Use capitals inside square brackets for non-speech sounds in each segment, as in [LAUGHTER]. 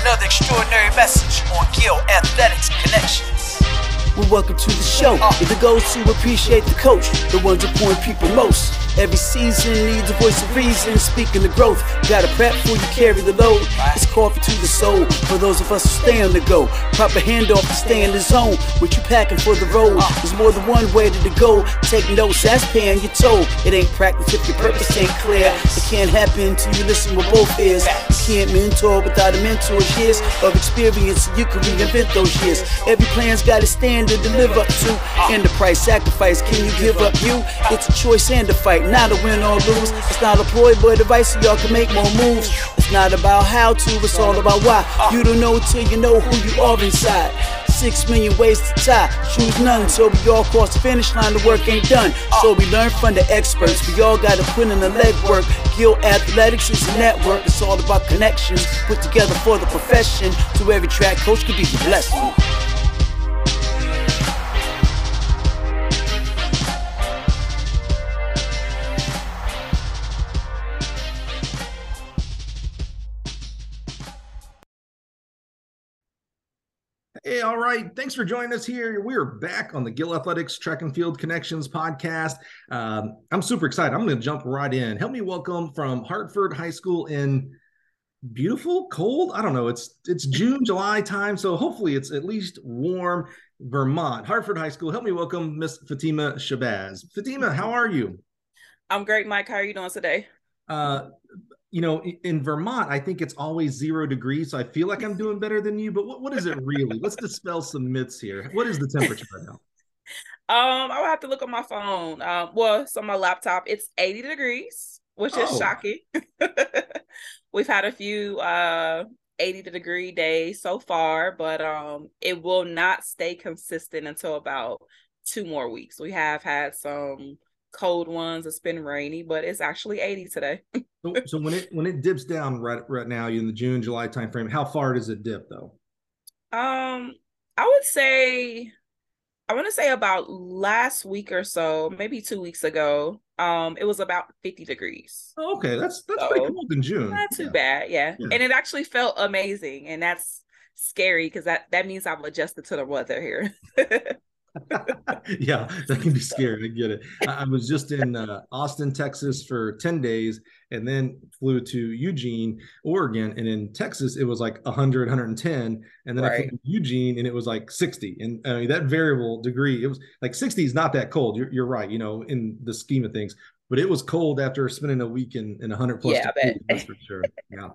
Another extraordinary message on Gill Athletics Connections. Well, welcome to the show. Uh. If it goes to appreciate the coach, the ones who point people most. Every season needs a voice of reason. Speaking the growth, gotta prep before you carry the load. It's coffee to the soul for those of us who stay on the go. Proper handoff to stay in the zone. What you packing for the road? There's more than one way to go. Take notes, that's paying your toll. It ain't practice if your purpose ain't clear. It can't happen till you listen with both ears. You can't mentor without a mentor's years of experience. You can reinvent those years. Every plan's got a standard to live up to. And the price sacrifice, can you give up you? It's a choice and a fight not a win or lose. It's not a ploy, but advice so y'all can make more moves. It's not about how to, it's all about why. You don't know till you know who you are inside. Six million ways to tie, choose none. So we all cross the finish line, the work ain't done. So we learn from the experts. We all gotta put in the legwork. Gill Athletics is a network. It's all about connections put together for the profession. To every track coach could be blessing. Hey, all right. Thanks for joining us here. We're back on the Gill Athletics Track and Field Connections podcast. Um, I'm super excited. I'm going to jump right in. Help me welcome from Hartford High School in beautiful, cold. I don't know. It's it's June, July time, so hopefully it's at least warm. Vermont, Hartford High School. Help me welcome Miss Fatimah Shabazz. Fatimah, how are you? I'm great, Mike. How are you doing today? Uh, you know, in Vermont, I think it's always zero degrees. So I feel like I'm [LAUGHS] doing better than you. But what, what is it really? Let's dispel some myths here. What is the temperature right now? [LAUGHS] Um, I would have to look on my phone. Um, well, on my laptop. It's 80 degrees, which oh. is shocking. [LAUGHS] We've had a few uh 80 degree days so far, but um it will not stay consistent until about two more weeks. We have had some cold ones. It's been rainy, but it's actually 80 today. [LAUGHS] so, so when it when it dips down right right now in the June July timeframe, how far does it dip though? Um, I would say I want to say about last week or so, maybe two weeks ago. Um, it was about 50 degrees. Oh, okay, that's that's so, pretty cold in June. Not too yeah. bad, yeah. yeah. And it actually felt amazing, and that's scary because that that means I've adjusted to the weather here. [LAUGHS] yeah, that can be scary. I get it. I, I was just in uh, Austin, Texas for 10 days and then flew to Eugene, Oregon. And in Texas, it was like 100, 110. And then right. I flew to Eugene and it was like 60. And I mean, that variable degree, it was like 60 is not that cold. You're, you're right, you know, in the scheme of things but it was cold after spending a week in, in 100 plus yeah, degrees, that's for sure. Yeah.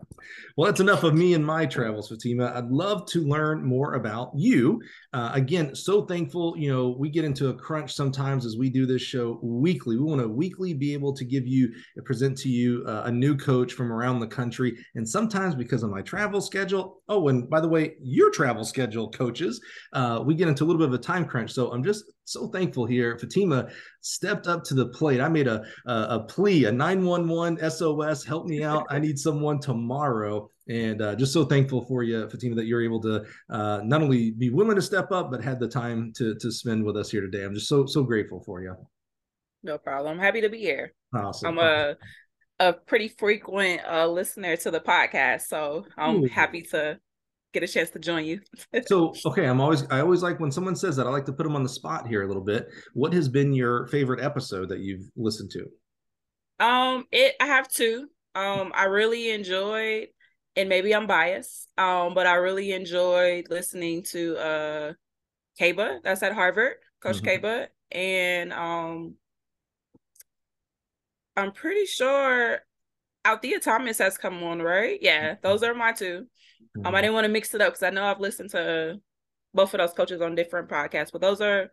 Well that's enough of me and my travels fatimah. I'd love to learn more about you. Uh, again so thankful you know we get into a crunch sometimes as we do this show weekly. We want to weekly be able to give you present to you uh, a new coach from around the country and sometimes because of my travel schedule oh and by the way your travel schedule coaches uh, we get into a little bit of a time crunch. So i'm just so thankful here. Fatimah stepped up to the plate. I made a, a, a plea, a 911 SOS, help me out. I need someone tomorrow. And uh, just so thankful for you, Fatimah, that you're able to uh, not only be willing to step up, but had the time to, to spend with us here today. I'm just so, so grateful for you. No problem. I'm happy to be here. Awesome. I'm a, a pretty frequent uh, listener to the podcast. So I'm Ooh. happy to get a chance to join you. [LAUGHS] so, okay, I'm always I always like when someone says that. I like to put them on the spot here a little bit. What has been your favorite episode that you've listened to? Um, it I have two. Um, I really enjoyed, and maybe I'm biased. Um, but I really enjoyed listening to uh, Kebba. That's at Harvard, Coach mm-hmm. Kebba, and um, I'm pretty sure Althea Thomas has come on, right? Yeah, those are my two. Um, I mm-hmm. didn't want to mix it up because I know I've listened to both of those coaches on different podcasts, but those are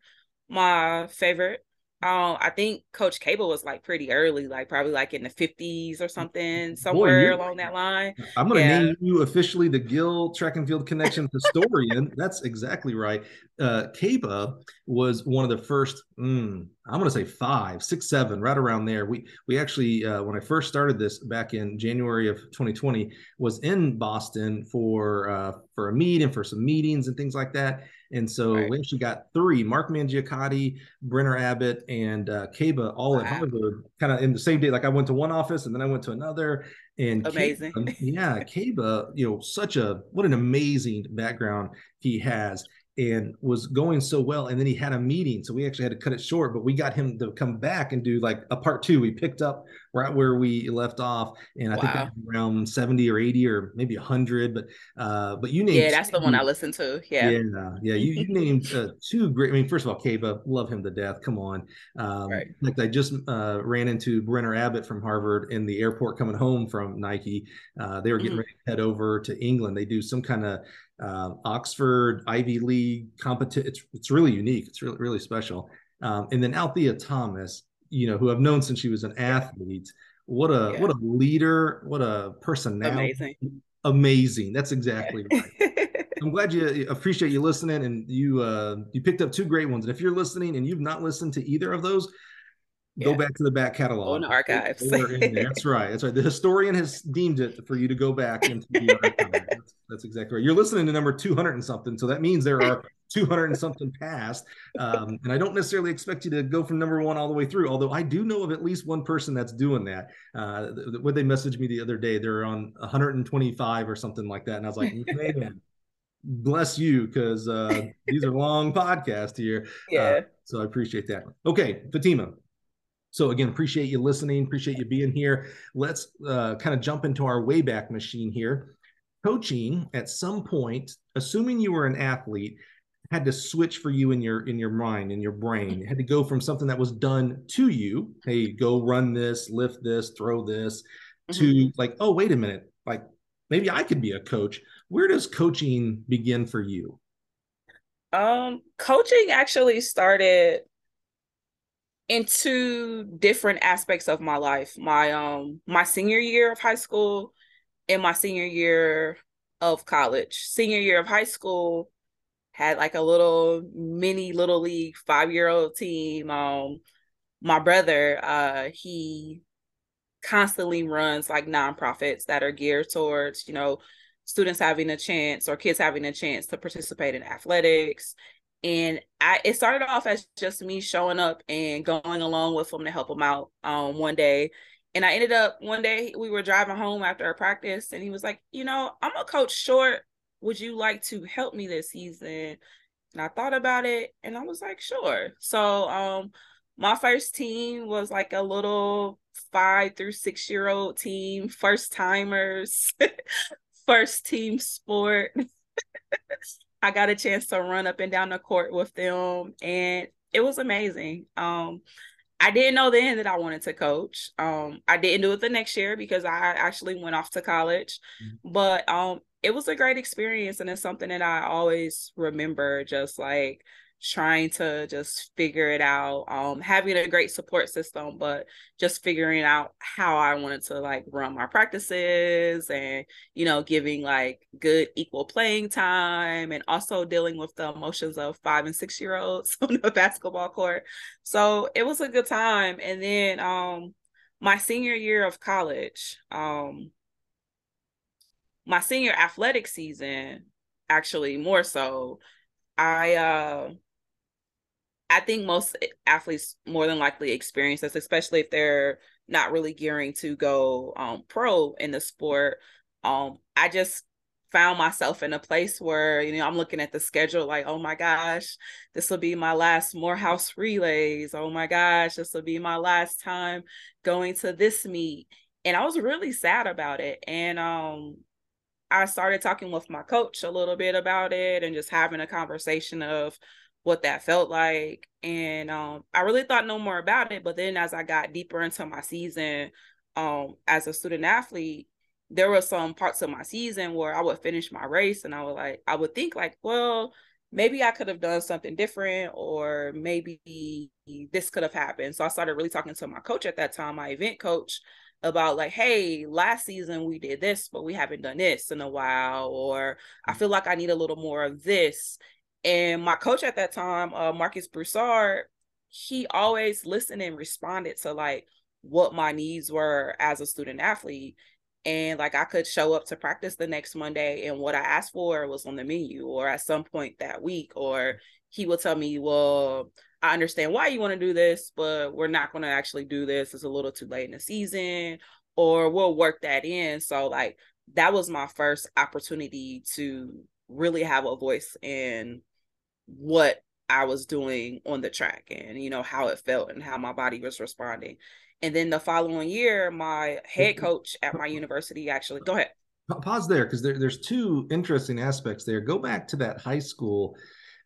my favorite. Um, I think Coach Kebba was like pretty early, like probably like in the fifties or something, somewhere Boy, along that line. I'm gonna yeah. name you officially the Gill Track and Field Connection historian. That's exactly right. Uh, Kebba was one of the first. Mm, I'm gonna say five, six, seven, right around there. We we actually uh, when I first started this back in January of 2020 was in Boston for uh, for a meet and for some meetings and things like that. And so right. we actually got three Mark Mangiacotti, Brenner Abbott, and uh, Kebba all wow. at Harvard, kind of in the same day. Like I went to one office and then I went to another. And amazing. Kebba, yeah, Kebba, you know, such a what an amazing background he has and was going so well. And then he had a meeting. So we actually had to cut it short, but we got him to come back and do like a part two. We picked up right where we left off. And I wow. think around 70 or 80 or maybe 100. But uh, but you named. Yeah, that's the one I listened to. Yeah. Yeah. Yeah. You, you [LAUGHS] named uh, two great. I mean, first of all, Kebba, love him to death. Come on. Um, right. Like I just uh, ran into Brenner Abbott from Harvard in the airport coming home from Nike. Uh, they were getting mm-hmm. ready to head over to England. They do some kind of uh, Oxford Ivy League competition. It's it's really unique. It's really really special. Um, and then Althea Thomas, you know, who I've known since she was an athlete. What a yeah. what a leader. What a personality. Amazing. Amazing. That's exactly right. I'm glad you appreciate you listening and you uh you picked up two great ones. And if you're listening and you've not listened to either of those, go back to the back catalog. On archives. that's right. That's right. The historian has deemed it for you to go back into the [LAUGHS] archive. That's, that's, exactly right. You're listening to number 200 and something. So that means there are [LAUGHS] 200 and something past. Um, and I don't necessarily expect you to go from number one all the way through, although I do know of at least one person that's doing that. Uh, what they messaged me the other day, they're on 125 or something like that. And I was like, [LAUGHS] man, bless you because uh, these are long podcasts here. Yeah. Uh, so I appreciate that. Okay, Fatimah, so again, appreciate you listening. Appreciate you being here. Let's uh, kind of jump into our wayback machine here. Coaching at some point, assuming you were an athlete, had to switch for you in your in your mind in your brain. It had to go from something that was done to you, hey, go run this, lift this, throw this, mm-hmm. to like, oh, wait a minute, like maybe I could be a coach. Where does coaching begin for you? Um, coaching actually started in two different aspects of my life. My um my senior year of high school and my senior year of college. Senior year of high school had like a little mini little league 5-year-old team. Um my brother uh he constantly runs like nonprofits that are geared towards, you know, students having a chance or kids having a chance to participate in athletics and I it started off as just me showing up and going along with him to help him out um one day. And I ended up one day we were driving home after a practice and he was like, you know, I'm a coach short. Would you like to help me this season? And I thought about it and I was like, sure. So um my first team was like a little five through six year old team, first timers, [LAUGHS] first team sport. [LAUGHS] I got a chance to run up and down the court with them and it was amazing. Um, I didn't know then that I wanted to coach. Um, I didn't do it the next year because I actually went off to college, mm-hmm. but um, it was a great experience and it's something that I always remember just like trying to just figure it out um having a great support system but just figuring out how i wanted to like run my practices and you know giving like good equal playing time and also dealing with the emotions of five and six year olds [LAUGHS] on the basketball court. So it was a good time. And then um my senior year of college um my senior athletic season actually more so I uh I think most athletes more than likely experience this, especially if they're not really gearing to go um, pro in the sport. Um, I just found myself in a place where you know I'm looking at the schedule like, oh my gosh, this will be my last Morehouse relays. Oh my gosh, this will be my last time going to this meet, and I was really sad about it. And um, I started talking with my coach a little bit about it and just having a conversation of what that felt like. And um, I really thought no more about it. But then as I got deeper into my season um, as a student athlete, there were some parts of my season where I would finish my race and I would like, I would think like, well, maybe I could have done something different or maybe this could have happened. So I started really talking to my coach at that time, my event coach, about like, hey, last season we did this, but we haven't done this in a while, or I feel like I need a little more of this. And my coach at that time, uh, Marcus Broussard, he always listened and responded to like what my needs were as a student athlete. And like I could show up to practice the next Monday and what I asked for was on the menu or at some point that week. Or he would tell me, well, I understand why you want to do this, but we're not going to actually do this. It's a little too late in the season or we'll work that in. So like that was my first opportunity to really have a voice in what I was doing on the track and you know how it felt and how my body was responding. And then the following year, my head coach at my university actually go ahead. Pause there because there, there's two interesting aspects there. Go back to that high school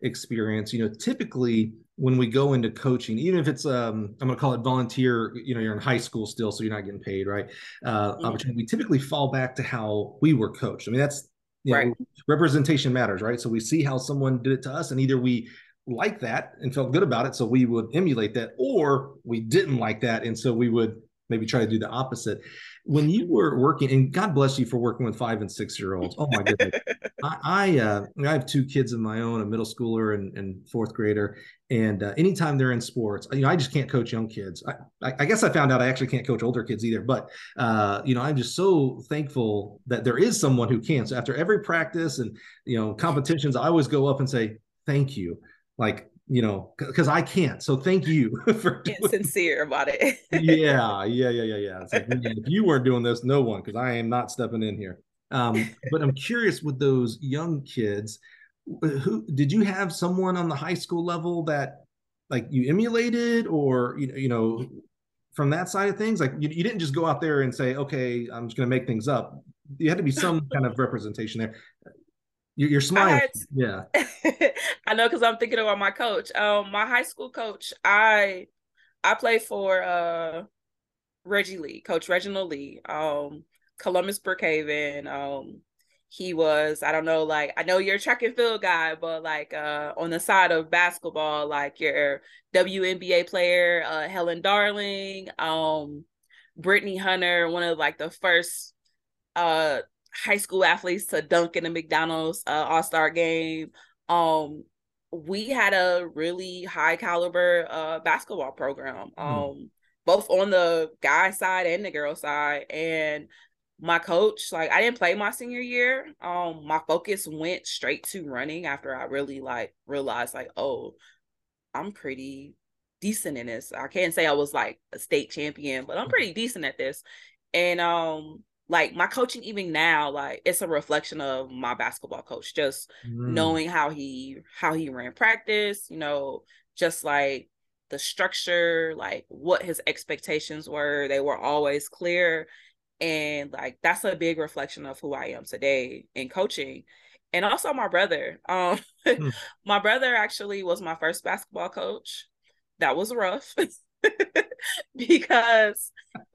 experience. You know, typically when we go into coaching, even if it's um, I'm going to call it volunteer. You know, you're in high school still, so you're not getting paid, right? Uh, mm-hmm. Opportunity. We typically fall back to how we were coached. I mean, that's you right. Know, representation matters, right? So we see how someone did it to us, and either we like that and felt good about it, so we would emulate that, or we didn't like that, and so we would maybe try to do the opposite. When you were working, and God bless you for working with five and six year olds. Oh my goodness, [LAUGHS] I I, uh, I, have two kids of my own, a middle schooler and, and fourth grader, and uh, anytime they're in sports, you know, I just can't coach young kids. I, I, guess I found out I actually can't coach older kids either. But uh, you know, I'm just so thankful that there is someone who can. So after every practice and you know competitions, I always go up and say thank you. Like you know, because I can't. So thank you [LAUGHS] for [LAUGHS] being sincere about it. [LAUGHS] yeah, yeah, yeah, yeah, yeah. It's like if you weren't doing this, no one, because I am not stepping in here. Um, but I'm curious with those young kids who did you have someone on the high school level that like you emulated or you know you know from that side of things like you, you didn't just go out there and say okay i'm just going to make things up you had to be some kind of representation there you're, smiling yeah. [LAUGHS] I know because i'm thinking about my coach. Um my high school coach i i played for uh reggie lee coach reginald lee um columbus brookhaven um he was i don't know like i know you're a track and field guy but like uh on the side of basketball like your WNBA player uh helen darling um brittany hunter one of like the first uh high school athletes to dunk in the mcdonald's uh, all-star game. Um we had a really high caliber uh basketball program hmm. um mm. both on the guy side and the girl side. And my coach like i didn't play my senior year. Um my focus went straight to running after i really like realized like oh i'm pretty decent in this. I can't say i was like a state champion but i'm pretty decent at this. And um like my coaching even now like it's a reflection of my basketball coach just mm. knowing how he how he ran practice you know just like the structure like what his expectations were they were always clear and like that's a big reflection of who I am today in coaching and also my brother um hmm. [LAUGHS] my brother actually was my first basketball coach that was rough [LAUGHS] [LAUGHS] because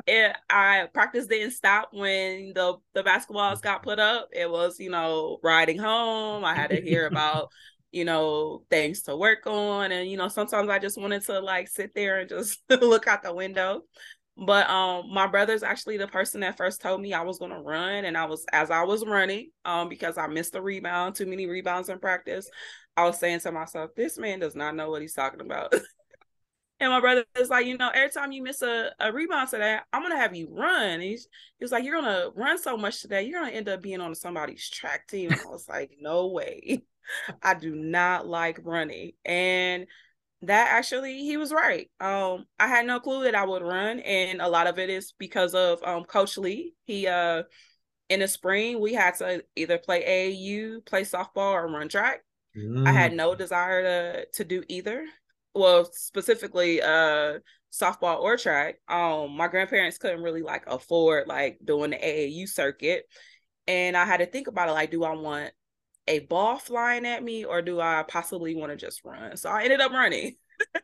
it, I practice didn't stop when the the basketballs got put up. It was you know riding home. I had to hear [LAUGHS] about you know things to work on, and you know sometimes I just wanted to like sit there and just [LAUGHS] look out the window. But um my brother's actually the person that first told me I was gonna run and I was as I was running, um, because I missed a rebound, too many rebounds in practice. I was saying to myself, this man does not know what he's talking about. And my brother is like, you know, every time you miss a, a rebound today, I'm gonna have you run. And he's, he's like, You're gonna run so much today, you're gonna end up being on somebody's track team. And I was like, No way. [LAUGHS] I do not like running. And that actually he was right. Um, I had no clue that I would run, and a lot of it is because of um Coach Lee. He uh in the spring we had to either play AAU, play softball, or run track. Mm. I had no mm. desire to to do either. Well, specifically uh softball or track. Um, my grandparents couldn't really like afford like doing the AAU circuit. And I had to think about it like, do I want a ball flying at me or do I possibly want to just run? So I ended up running.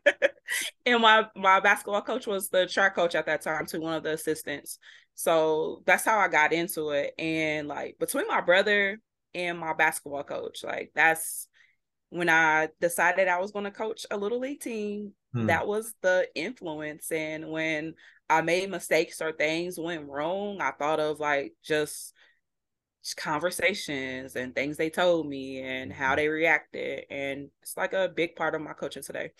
[LAUGHS] and my my basketball coach was the track coach at that time to one of the assistants. So that's how I got into it. And like between my brother and my basketball coach, like that's when I decided I was going to coach a little league team. Hmm. That was the influence. And when I made mistakes or things went wrong, I thought of like just conversations and things they told me and how mm-hmm. they reacted and it's like a big part of my coaching today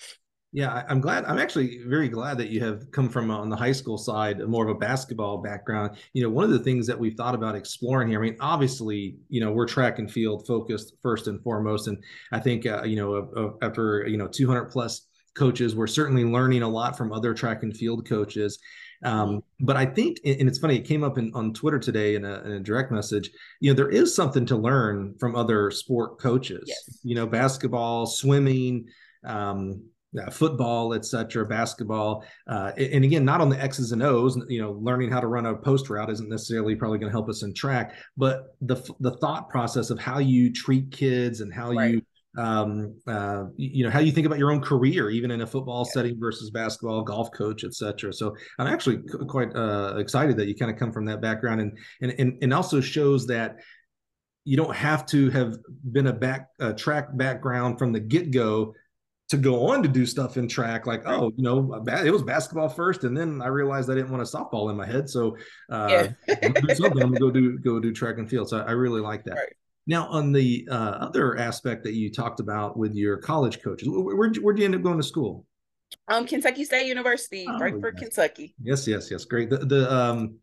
yeah i'm glad i'm actually very glad that you have come from uh, on the high school side more of a basketball background you know one of the things that we've thought about exploring here i mean obviously you know we're track and field focused first and foremost and i think uh, you know after you know 200 plus coaches we're certainly learning a lot from other track and field coaches Um, mm-hmm. but I think, and it's funny, it came up in, on Twitter today in a, in a, direct message. You know, there is something to learn from other sport coaches. Yes. You know, basketball, swimming, um, uh, football, etc., basketball, uh, and again, not on the X's and O's. You know, learning how to run a post route isn't necessarily probably going to help us in track, but the the thought process of how you treat kids and how right. you um, uh, you know how you think about your own career even in a football setting versus basketball golf coach etc so i'm actually quite uh, excited that you kind of come from that background and and and, and also shows that you don't have to have been a back uh, track background from the get-go to go on to do stuff in track like oh you know it was basketball first and then i realized i didn't want a softball in my head so uh yeah. [LAUGHS] I'm, gonna I'm gonna go do go do track and field so i really like that right. now on the uh, other aspect that you talked about with your college coaches where, where'd, where'd you end up going to school um kentucky state university oh, frankfort yes. kentucky yes yes yes great the, the um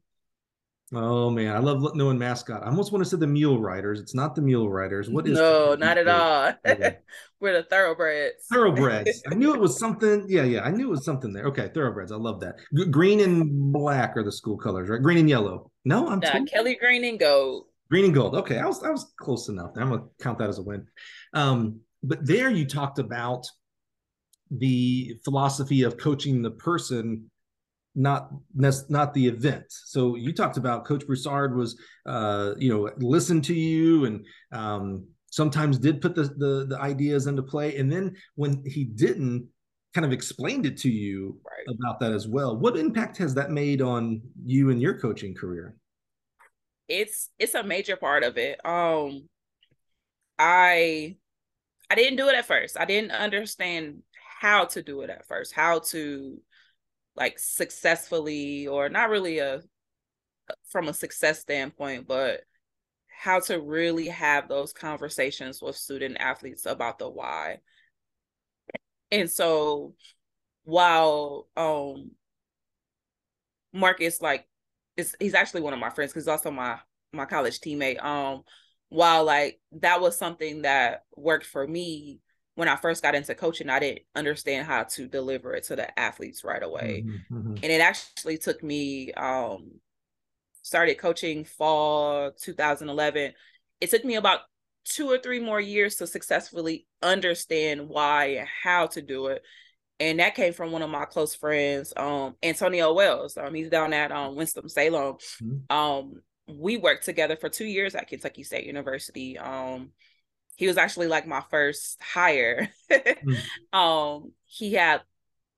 Oh man, I love knowing mascot. I almost want to say the mule riders. It's not the mule riders. What is? No, not at all. [LAUGHS] We're the thoroughbreds. Thoroughbreds. I knew it was something. Yeah, yeah. I knew it was something there. Okay, thoroughbreds. I love that. G- green and black are the school colors, right? Green and yellow. No, I'm. Yeah, Kelly green and gold. Green and gold. Okay, I was I was close enough. I'm gonna count that as a win. Um, but there you talked about the philosophy of coaching the person not not the event. So you talked about Coach Broussard was, uh, you know, listened to you and um, sometimes did put the, the, the ideas into play, and then when he didn't, kind of explained it to you right. about that as well. What impact has that made on you and your coaching career? It's it's a major part of it. Um, I I didn't do it at first. I didn't understand how to do it at first. How to like successfully or not really a from a success standpoint but how to really have those conversations with student athletes about the why. And so while um marcus like is he's actually one of my friends because he's also my my college teammate um while like that was something that worked for me when I first got into coaching, I didn't understand how to deliver it to the athletes right away. Mm-hmm, mm-hmm. And it actually took me um started coaching fall 2011. It took me about two or three more years to successfully understand why and how to do it. And that came from one of my close friends, um, Antonio Wells. Um, he's down at um, Winston Salem. Mm-hmm. Um, we worked together for two years at Kentucky State University. Um, he was actually like my first hire. mm. [LAUGHS] Um, he had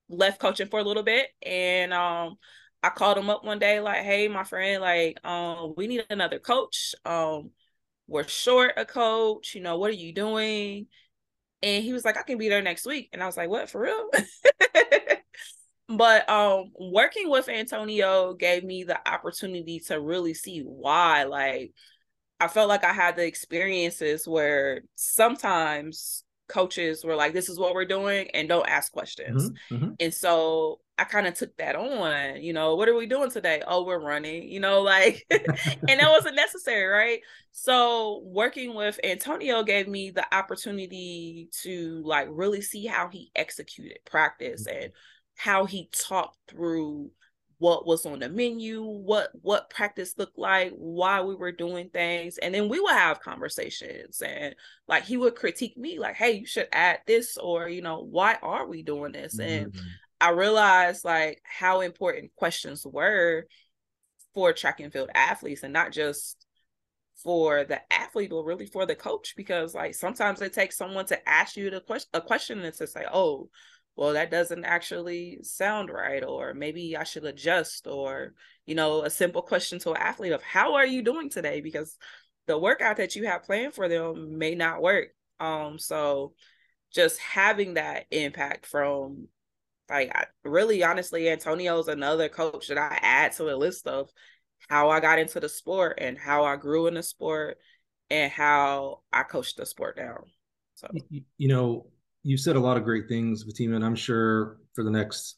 left coaching for a little bit, and um, I called him up one day, like, "Hey, my friend, like, um, we need another coach. Um, we're short a coach. You know, what are you doing?" And he was like, "I can be there next week." And I was like, "What for real?" [LAUGHS] but um working with Antonio gave me the opportunity to really see why like I felt like I had the experiences where sometimes coaches were like, this is what we're doing, and don't ask questions. Mm-hmm, mm-hmm. And so I kind of took that on, you know, what are we doing today? Oh, we're running, you know, [LAUGHS] like, and that wasn't necessary, right? So working with Antonio gave me the opportunity to like really see how he executed practice mm-hmm. and how he talked through what was on the menu, what what practice looked like, why we were doing things, and then we would have conversations and like he would critique me like, "Hey, you should add this or, you know, why are we doing this?" Mm-hmm. And I realized like how important questions were for track and field athletes and not just for the athlete but really for the coach because like sometimes it takes someone to ask you the question a question and to say, "Oh, well that doesn't actually sound right or maybe i should adjust or you know a simple question to an athlete of how are you doing today? because the workout that you have planned for them may not work. Um so just having that impact from like I, really honestly antonio's another coach that i add to the list of how i got into the sport and how i grew in the sport and how i coached the sport down so. You know you said a lot of great things, Fatimah, and I'm sure for the next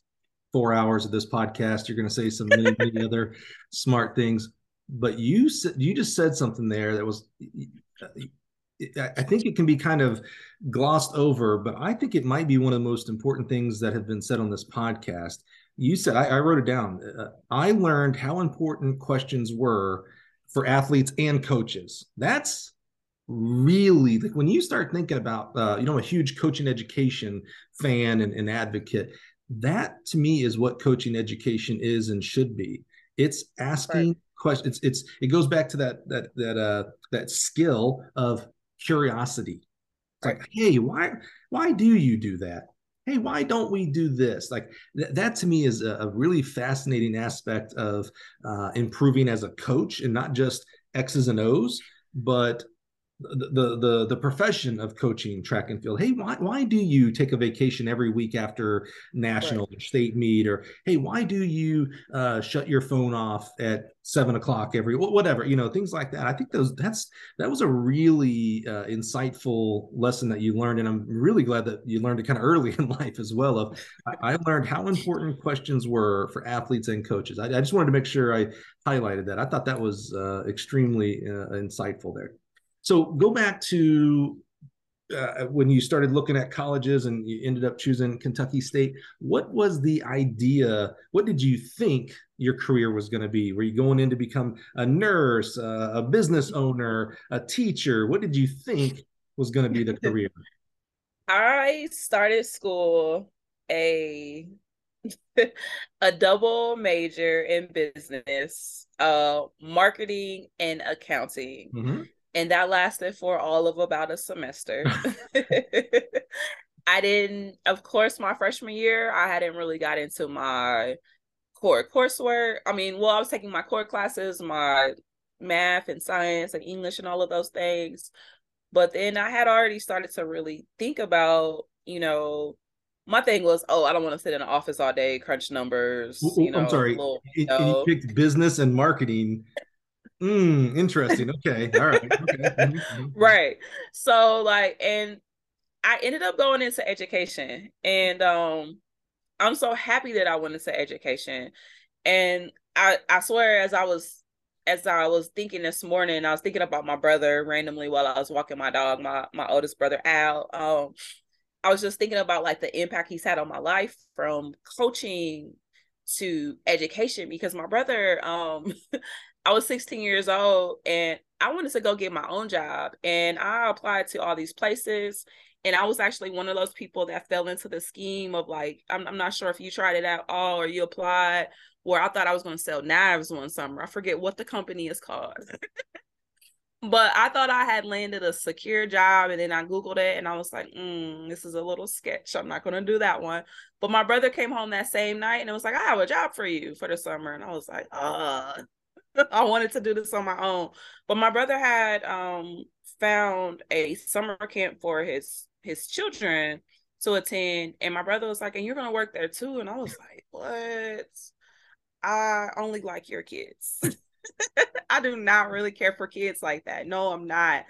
four hours of this podcast, you're going to say some many, many other [LAUGHS] smart things. But you said you just said something there that was, I think it can be kind of glossed over, but I think it might be one of the most important things that have been said on this podcast. you said I, I wrote it down. Uh, I learned how important questions were for athletes and coaches. That's really like when you start thinking about uh, you know a huge coaching education fan and, and advocate that to me is what coaching education is and should be it's asking right. questions it's, it's it goes back to that that that uh that skill of curiosity right. like hey why why do you do that hey why don't we do this like th- that to me is a, a really fascinating aspect of uh, improving as a coach and not just x's and o's but the the the profession of coaching track and field. Hey why why do you take a vacation every week after national right. or state meet? Or hey why do you uh, shut your phone off at seven o'clock every whatever you know things like that. I think those that's that was a really uh, insightful lesson that you learned and i'm really glad that you learned it kind of early [LAUGHS] in life as well of I, I, learned how important questions were for athletes and coaches. I, I, just wanted to make sure i highlighted that. I thought that was uh, extremely uh, insightful there so go back to uh, when you started looking at colleges and you ended up choosing Kentucky State. What was the idea? What did you think your career was going to be? Were you going in to become a nurse, uh, a business owner, a teacher? What did you think was going to be the [LAUGHS] career? I started school a [LAUGHS] a double major in business, uh, marketing and accounting. Mm-hmm and that lasted for all of about a semester. [LAUGHS] [LAUGHS] I didn't, of course, my freshman year, I hadn't really got into my core coursework. I mean, well, I was taking my core classes, my math and science and English and all of those things. But then I had already started to really think about, you know, my thing was, oh, I don't want to sit in an office all day, crunch numbers. You know, I'm sorry. Little, you, know. you picked business and marketing Mm, interesting. Okay. All right. Okay. [LAUGHS] Mm-hmm, mm-hmm. right. So like and I ended up going into education and um I'm so happy that I went into education. And I I swear as I was as I was thinking this morning, I was thinking about my brother randomly while I was walking my dog, my my oldest brother Al. Um I was just thinking about like the impact he's had on my life from coaching to education because my brother um [LAUGHS] I was 16 years old and I wanted to go get my own job. And I applied to all these places. And I was actually one of those people that fell into the scheme of like, I'm, I'm not sure if you tried it at all or you applied, where I thought I was going to sell knives one summer. I forget what the company is called. [LAUGHS] but I thought I had landed a secure job and then I Googled it and I was like, mm, this is a little sketch. I'm not going to do that one. But my brother came home that same night and it was like, I have a job for you for the summer. And I was like, uh, [LAUGHS] I wanted to do this on my own. But my brother had um found a summer camp for his his children to attend. And my brother was like, and you're gonna work there too. And I was like, what? I only like your kids. [LAUGHS] I do not really care for kids like that. No, I'm not.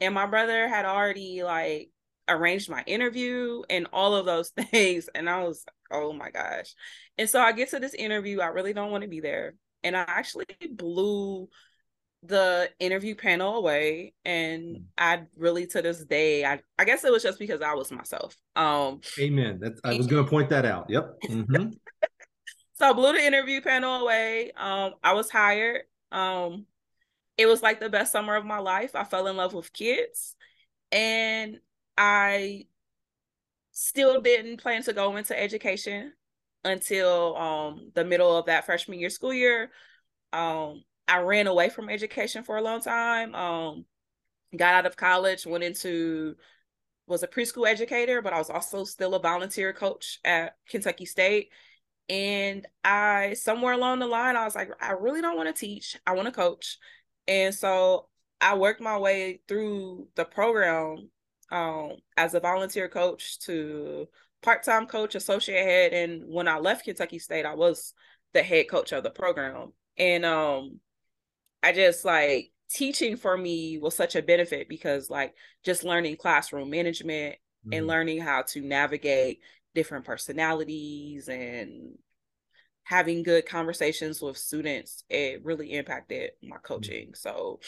And my brother had already like arranged my interview and all of those [LAUGHS] things. And I was like, oh my gosh. And so I get to this interview. I really don't want to be there and I actually blew the interview panel away and mm. I really to this day I I guess it was just because I was myself. Um Amen. That's I was going to point that out. Yep. Mm-hmm. [LAUGHS] so I blew the interview panel away. Um I was hired. Um it was like the best summer of my life. I fell in love with kids and I still didn't plan to go into education until um the middle of that freshman year school year. Um, I ran away from education for a long time. Um, got out of college, went into was a preschool educator, but I was also still a volunteer coach at Kentucky State. And I somewhere along the line, I was like, I really don't want to teach. I want to coach. And so I worked my way through the program um, as a volunteer coach to part-time coach, associate head, and when I left Kentucky State, I was the head coach of the program. And um I just like teaching for me was such a benefit because like just learning classroom management mm-hmm. and learning how to navigate different personalities and having good conversations with students it really impacted my mm-hmm. coaching mm-hmm. so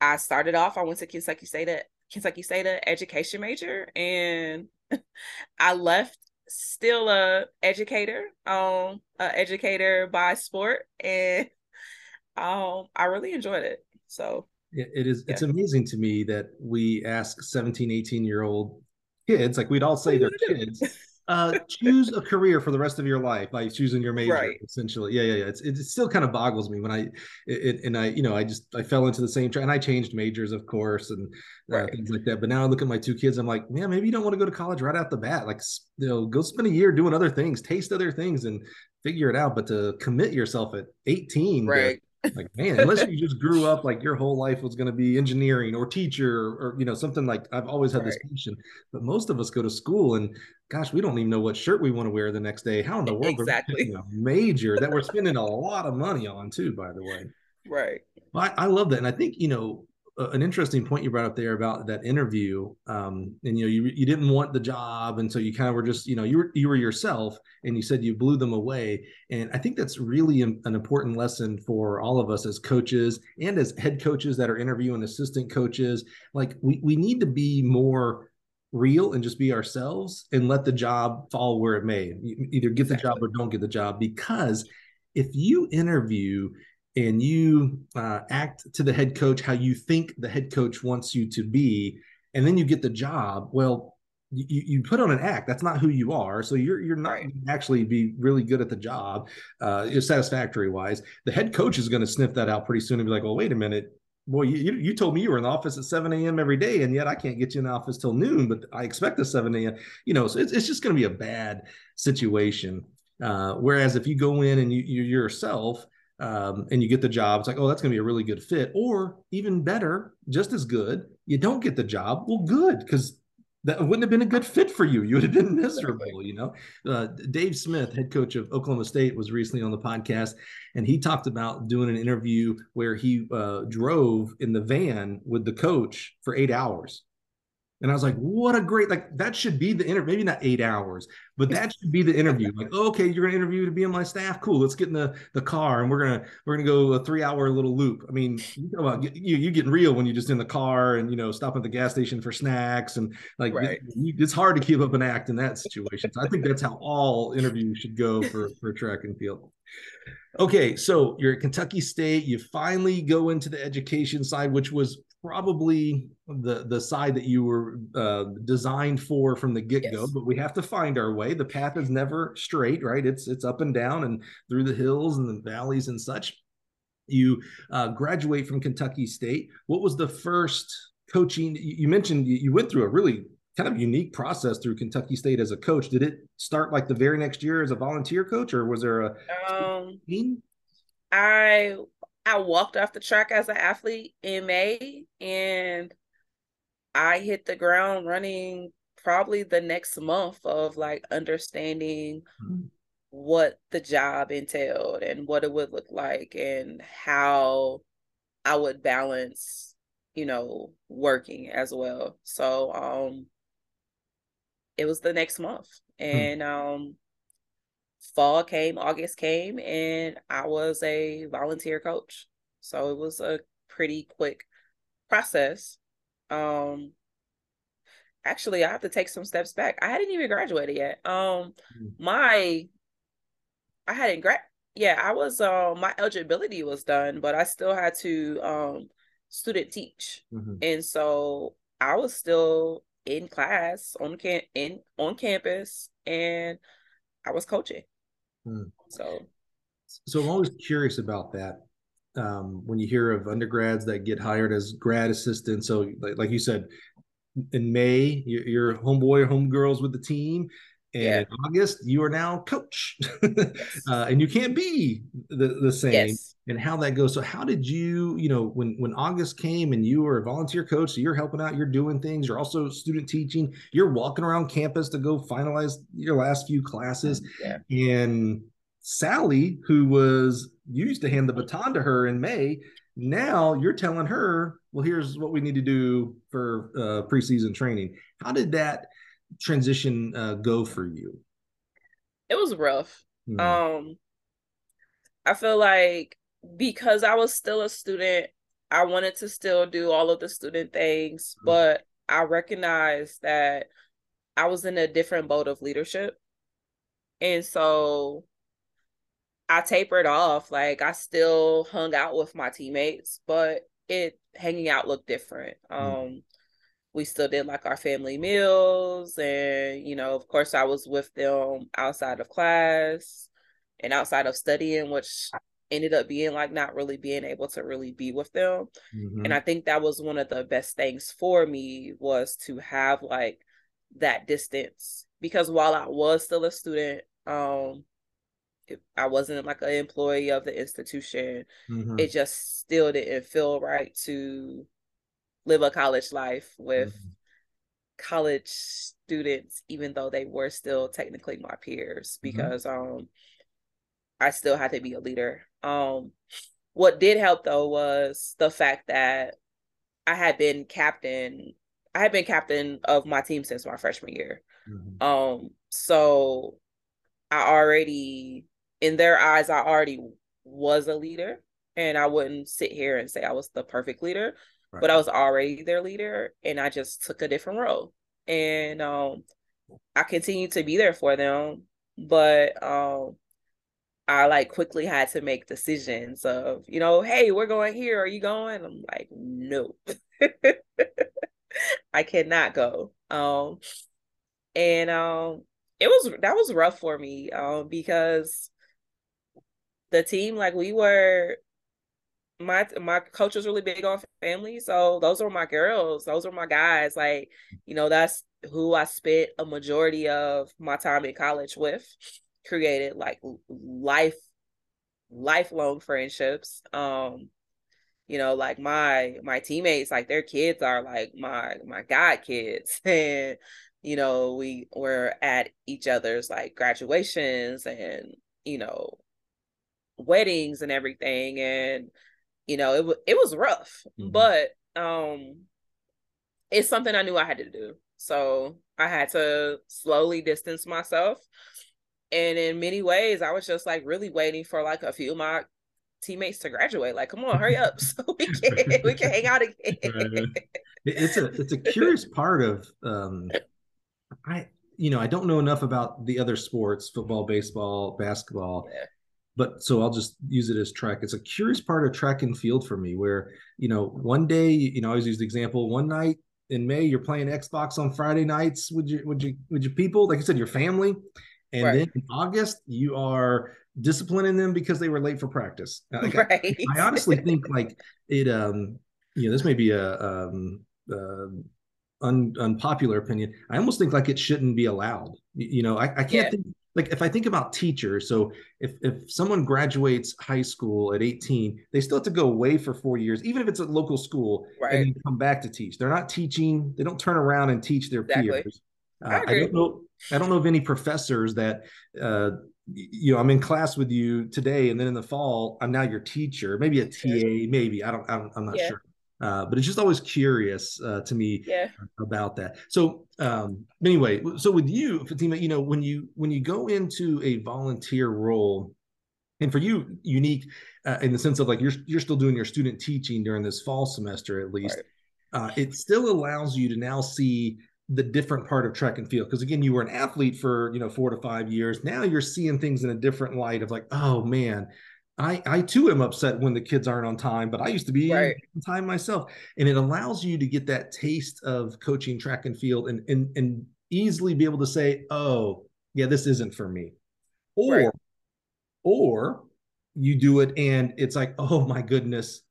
i started off i went to kentucky state kentucky state education major and [LAUGHS] I left still a educator, um, a educator by sport, and [LAUGHS] um, I really enjoyed it. So it is. Yeah. It's amazing to me that we ask 17, 18 year old kids, like we'd all say they're kids. [LAUGHS] uh, [LAUGHS] choose a career for the rest of your life by choosing your major. Right. Essentially, yeah, yeah, yeah. It's, it still kind of boggles me when I it, and I you know I just I fell into the same track and I changed majors, of course, and uh, right. things like that. But now I look at my two kids, I'm like, man, maybe you don't want to go to college right out the bat. Like, you know, go spend a year doing other things, taste other things, and figure it out. But to commit yourself at 18, right. To, like man unless you just grew up like your whole life was going to be engineering or teacher or you know something like i've always had right. this passion but most of us go to school and gosh we don't even know what shirt we want to wear the next day how in the [LAUGHS] world exactly. are we a major that we're spending a lot of money on too by the way right well, I, I love that and i think you know an interesting point you brought up there about that interview um, and you know you, you didn't want the job and so you kind of were just you know you were you were yourself and you said you blew them away and i think that's really an important lesson for all of us as coaches and as head coaches that are interviewing assistant coaches. Like we, we need to be more real and just be ourselves and let the job fall where it may either get the job or don't get the job because if you interview and you uh, act to the head coach how you think the head coach wants you to be, and then you get the job, well, you, you put on an act. That's not who you are. So you're you're not actually be really good at the job, uh, satisfactory wise. The head coach is going to sniff that out pretty soon and be like, well, wait a minute. Boy, you, you told me you were in the office at 7 a.m. every day, and yet I can't get you in the office till noon, but I expect a 7 a.m. You know, so it's, it's just going to be a bad situation. Uh, whereas if you go in and you, you yourself um, and you get the job, it's like, oh, that's going to be a really good fit. Or even better, just as good, you don't get the job. Well, good, because that wouldn't have been a good fit for you. You would have been miserable, you know. Uh, Dave Smith, head coach of Oklahoma State, was recently on the podcast, and he talked about doing an interview where he uh, drove in the van with the coach for eight hours and I was like, what a great, like, that should be the interview, maybe not eight hours, but that should be the [LAUGHS] interview. Like, okay, you're gonna interview to be on my staff. Cool. Let's get in the, the car and we're gonna, we're gonna go a three hour little loop. I mean, you know you, you getting real when you're just in the car and, you know, stop at the gas station for snacks. And like, right. it, it's hard to keep up an act in that situation. So I think that's how all interviews should go for, for track and field. Okay, so you're at Kentucky State. You finally go into the education side, which was probably the the side that you were uh, designed for from the get go. Yes. But we have to find our way. The path is never straight, right? It's it's up and down and through the hills and the valleys and such. You uh, graduate from Kentucky State. What was the first coaching? You mentioned you went through a really kind of unique process through Kentucky State as a coach. Did it start like the very next year as a volunteer coach, or was there a um. I I walked off the track as an athlete in May, and I hit the ground running probably the next month of like understanding mm-hmm. what the job entailed and what it would look like and how I would balance, you know, working as well. So um it was the next month. Hmm. And um fall came, August came, and I was a volunteer coach. So it was a pretty quick process. Um actually I have to take some steps back. I hadn't even graduated yet. Um mm. my I hadn't grad yeah, I was um my eligibility was done, but I still had to um student teach. Mm-hmm. And so I was still in class on can in on campus and I was coaching. Hmm. So so I'm always curious about that. Um, when you hear of undergrads that get hired as grad assistants, so like, like you said, in May, you're, you're homeboy or homegirls with the team, and yeah. August, you are now coach, [LAUGHS] yes. uh, and you can't be the, the same. Yes. And how that goes. So, how did you, you know, when when August came and you were a volunteer coach, so you're helping out, you're doing things, you're also student teaching, you're walking around campus to go finalize your last few classes, yeah. and Sally, who was you used to hand the baton to her in May, now you're telling her, well, here's what we need to do for uh, preseason training. How did that? Transition uh, go for you? It was rough. Mm. Um, I feel like because I was still a student, I wanted to still do all of the student things, mm. but I recognized that I was in a different boat of leadership. And so I tapered off. Like I still hung out with my teammates, but it hanging out looked different. Mm. Um mm. We still did like our family meals and you know, of course I was with them outside of class and outside of studying, which ended up being like not really being able to really be with them. Mm-hmm. And I think that was one of the best things for me was to have like that distance because while I was still a student, um I wasn't like an employee of the institution. Mm-hmm. It just still didn't feel right to live a college life with mm-hmm. college students, even though they were still technically my peers, mm-hmm. because mm-hmm. um I still had to be a leader. Um what did help though was the fact that I had been captain I had been captain of my team since my freshman year. Mm-hmm. Um so I already in their eyes, I already was a leader. And I wouldn't sit here and say I was the perfect leader, but I was already their leader and I just took a different role. And um I continued to be there for them, but um I like quickly had to make decisions of, you know, hey, we're going here. Are you going? I'm like, no. [LAUGHS] I cannot go. Um and um it was that was rough for me um because the team, like we were my my coach was really big on family. So those were my girls. Those were my guys. Like, you know, that's who I spent a majority of my time in college with. Created like life lifelong friendships. Um, you know, like my my teammates, like their kids are like my my god kids. [LAUGHS] And, you know, we were at each other's like graduations and, you know, weddings and everything and you know it was it was rough mm-hmm. but um it's something i knew i had to do. So i had to slowly distance myself. And in many ways i was just like really waiting for like a few of my teammates to graduate. Like come on hurry up [LAUGHS] so we can we can hang out again. [LAUGHS] It's a it's a curious part of um i you know i don't know enough about the other sports football baseball basketball. Yeah but so I'll just use it as track. It's a curious part of track and field for me where, you know, one day, you know, I always use the example, one night in May, you're playing Xbox on Friday nights with your with your with your people, like I said, your family. And right. then in August, you are disciplining them because they were late for practice. [LAUGHS] Like right. I, I, honestly think like it um, you know, this may be a um uh, un, unpopular opinion. I almost think like it shouldn't be allowed. You, you know, I, I can't yeah. think like if I think about teachers, so if if someone graduates high school at 18, they still have to go away for four years, even if it's a local school, right. and come back to teach. They're not teaching, they don't turn around and teach their exactly. peers. Uh, I, I, don't know. I don't know of any professors that uh, you know, I'm in class with you today, and then in the fall, I'm now your teacher. Maybe a TA, maybe I don't. I am not yeah. sure. Uh, but it's just always curious uh, to me yeah. about that. So um, anyway, so with you, Fatimah, you know, when you when you go into a volunteer role, and for you, unique uh, in the sense of like you're you're still doing your student teaching during this fall semester at least. Right. Uh, it still allows you to now see the different part of track and field because again you were an athlete for you know four to five years now you're seeing things in a different light of like oh man I I too am upset when the kids aren't on time, but I used to be right. on time myself. And it allows you to get that taste of coaching track and field and and and easily be able to say, oh, yeah, this isn't for me. Or right. or you do it and it's like, oh my goodness,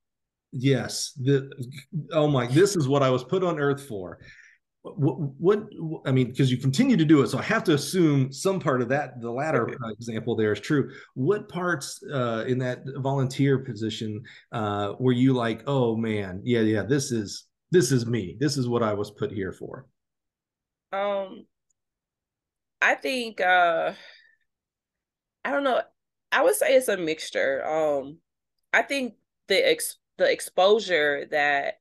yes, the oh my, this is what I was put on earth for what, what, I mean, because you continue to do it, so I have to assume some part of that, the latter uh, example there is true. What parts uh, in that volunteer position uh, were you like, oh man, yeah, yeah, this is this is me. This is what I was put here for. Um, I think uh, I don't know. I would say it's a mixture. Um, I think the ex the exposure that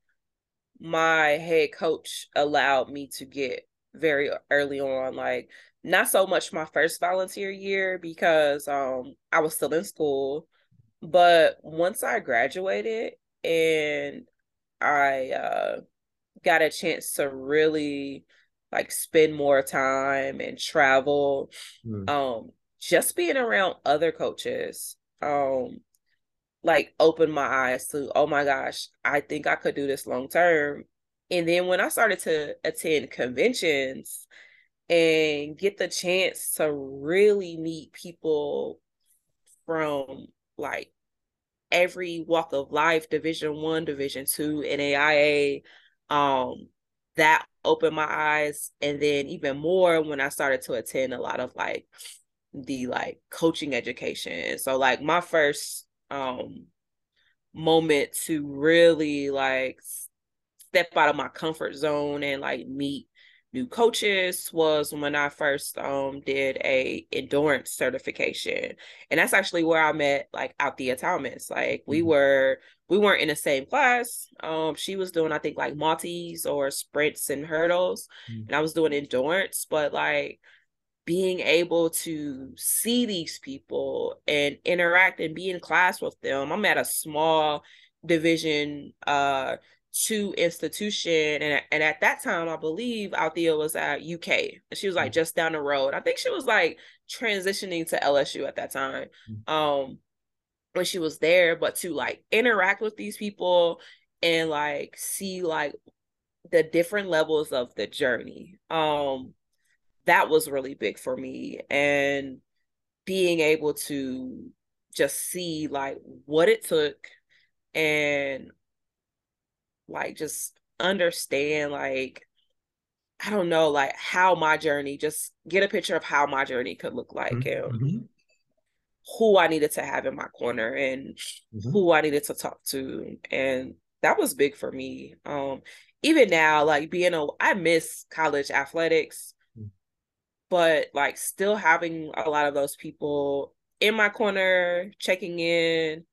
my head coach allowed me to get very early on like not so much my first volunteer year because um I was still in school but once I graduated and I uh got a chance to really like spend more time and travel mm. um just being around other coaches um like opened my eyes to oh my gosh i think i could do this long term. And then when i started to attend conventions and get the chance to really meet people from like every walk of life division one division two naia um that opened my eyes. And then even more when i started to attend a lot of like the like coaching education. So like my first um moment to really like step out of my comfort zone and like meet new coaches was when I first um did a endurance certification. And that's actually where I met like Althea Thomas. Like we mm-hmm. were we weren't in the same class. Um she was doing I think like multis or sprints and hurdles mm-hmm. and I was doing endurance, but like being able to see these people and interact and be in class with them. I'm at a small division uh two institution and, and at that time i believe althea was at uk and she was like mm-hmm. just down the road i think she was like transitioning to lsu at that time mm-hmm. um when she was there but to like interact with these people and like see like the different levels of the journey um that was really big for me and being able to just see like what it took and like just understand like I don't know like how my journey just get a picture of how my journey could look like mm-hmm. and mm-hmm. who I needed to have in my corner and mm-hmm. who I needed to talk to and that was big for me um even now like being a I miss college athletics. But like still having a lot of those people in my corner checking in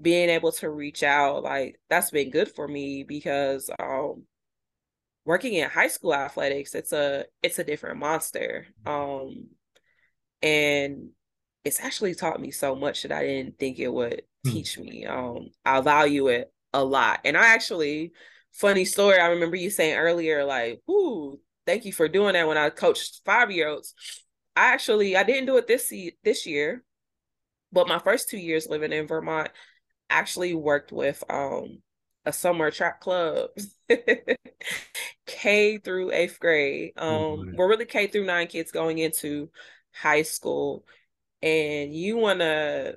being able to reach out like that's been good for me because um working in high school athletics it's a it's a different monster um and it's actually taught me so much that I didn't think it would hmm. teach me um I value it a lot and I actually funny story I remember you saying earlier like ooh thank you for doing that when I coached 5 year olds I actually I didn't do it this this year but my first 2 years living in Vermont actually worked with um a summer track club [LAUGHS] K through eighth grade. Um mm-hmm. we're really K through nine kids going into high school and you wanna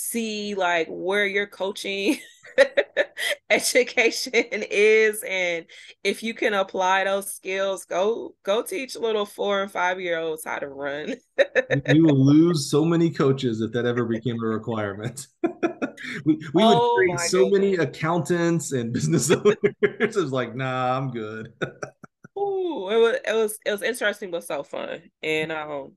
see like where you're coaching [LAUGHS] education is and if you can apply those skills go go teach little four and five year olds how to run you will lose so many coaches if that ever became a requirement [LAUGHS] we, we oh, would train so goodness. many accountants and [LAUGHS] business owners it was like nah i'm good Ooh, it was it was it was interesting but so fun and um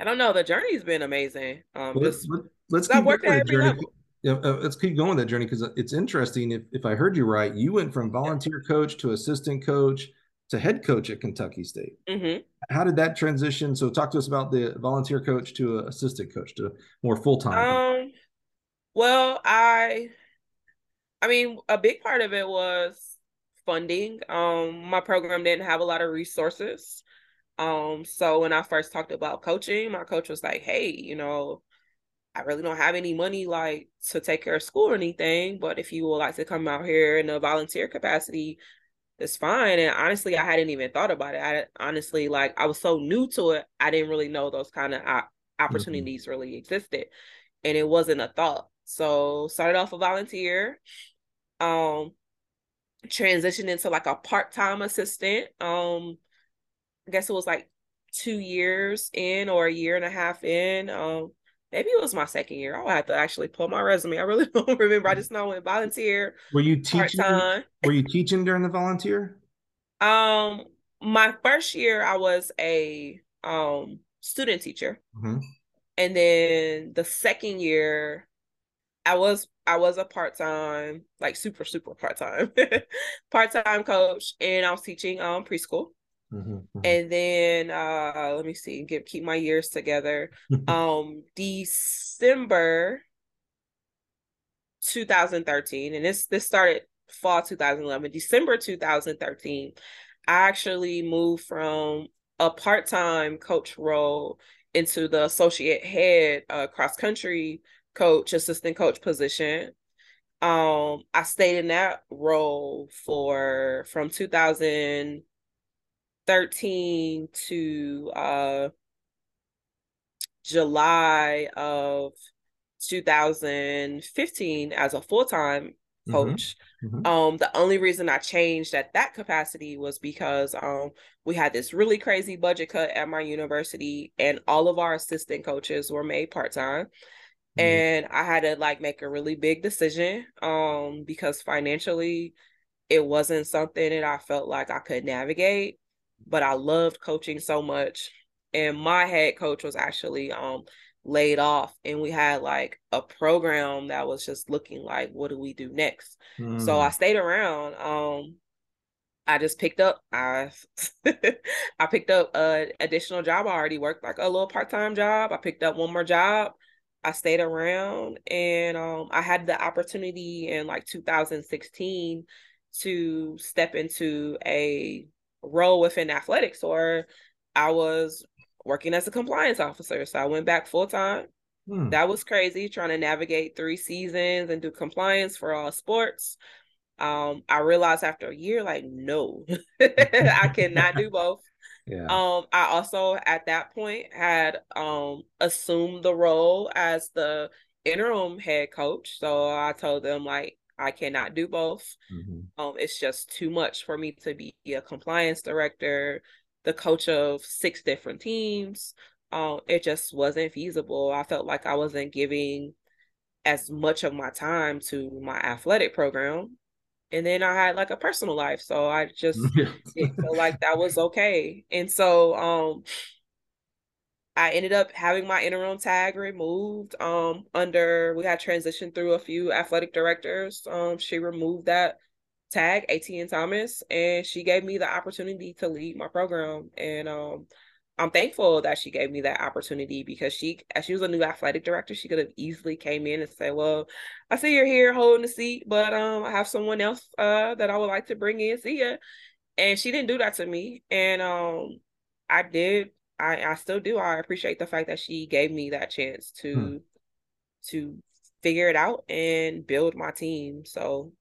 I don't know. The journey's been amazing. Um, well, just, let's, let's keep going that journey. Uh, let's keep going that journey because it's interesting. If if I heard you right, you went from volunteer coach to assistant coach to head coach at Kentucky State. Mm-hmm. How did that transition? So, talk to us about the volunteer coach to assistant coach to more full time. Um, well, I, I mean, a big part of it was funding. Um, my program didn't have a lot of resources. Um, so when I first talked about coaching, my coach was like, "Hey, you know, I really don't have any money like to take care of school or anything, but if you would like to come out here in a volunteer capacity, it's fine." And honestly, I hadn't even thought about it. I honestly like I was so new to it, I didn't really know those kind of mm-hmm. opportunities mm-hmm. really existed, and it wasn't a thought. So started off a volunteer, um, transitioned into like a part time assistant. Um, I guess it was like two years in or a year and a half in. Um, maybe it was my second year. I'll have to actually pull my resume. I really [LAUGHS] don't remember. I just know I went volunteer. Were you teaching? Part-time. Were you teaching during the volunteer? Um, my first year I was a um student teacher, mm-hmm. and then the second year I was I was a part time, like super super part time, [LAUGHS] part time coach, and I was teaching um preschool. Mm-hmm, mm-hmm. And then uh let me see, get keep my years together. [LAUGHS] um December 2013, and this this started fall 2011, December 2013, I actually moved from a part-time coach role into the associate head uh, cross country coach, assistant coach position. Um, I stayed in that role for from 2013 to uh, July of 2015 as a full-time mm-hmm. coach. Mm-hmm. Um, the only reason I changed at that capacity was because um we had this really crazy budget cut at my university and all of our assistant coaches were made part-time. Mm-hmm. And I had to like make a really big decision um because financially it wasn't something that I felt like I could navigate, but I loved coaching so much. And my head coach was actually um laid off and we had like a program that was just looking like what do we do next mm. so i stayed around um i just picked up i [LAUGHS] i picked up a additional job i already worked like a little part-time job i picked up one more job i stayed around and um i had the opportunity in like 2016 to step into a role within athletics or I was working as a compliance officer. So I went back full time. Hmm. That was crazy trying to navigate three seasons and do compliance for all sports. Um, I realized after a year, like, no, [LAUGHS] I cannot do [LAUGHS] both. Yeah. Um, I also at that point had um assumed the role as the interim head coach. So I told them like I cannot do both. Mm-hmm. Um, it's just too much for me to be a compliance director, the coach of six different teams. Um, it just wasn't feasible. I felt like I wasn't giving as much of my time to my athletic program. And then I had like a personal life. So I just [LAUGHS] didn't feel like that was okay. And so um I ended up having my interim tag removed um under we had transitioned through a few athletic directors. Um she removed that tag ATN Thomas and she gave me the opportunity to lead my program. And um I'm thankful that she gave me that opportunity because she as she was a new athletic director she could have easily came in and said well I see you're here holding the seat but um I have someone else uh that I would like to bring in see ya. And she didn't do that to me. And um I did I I still do I appreciate the fact that she gave me that chance to hmm. to figure it out and build my team so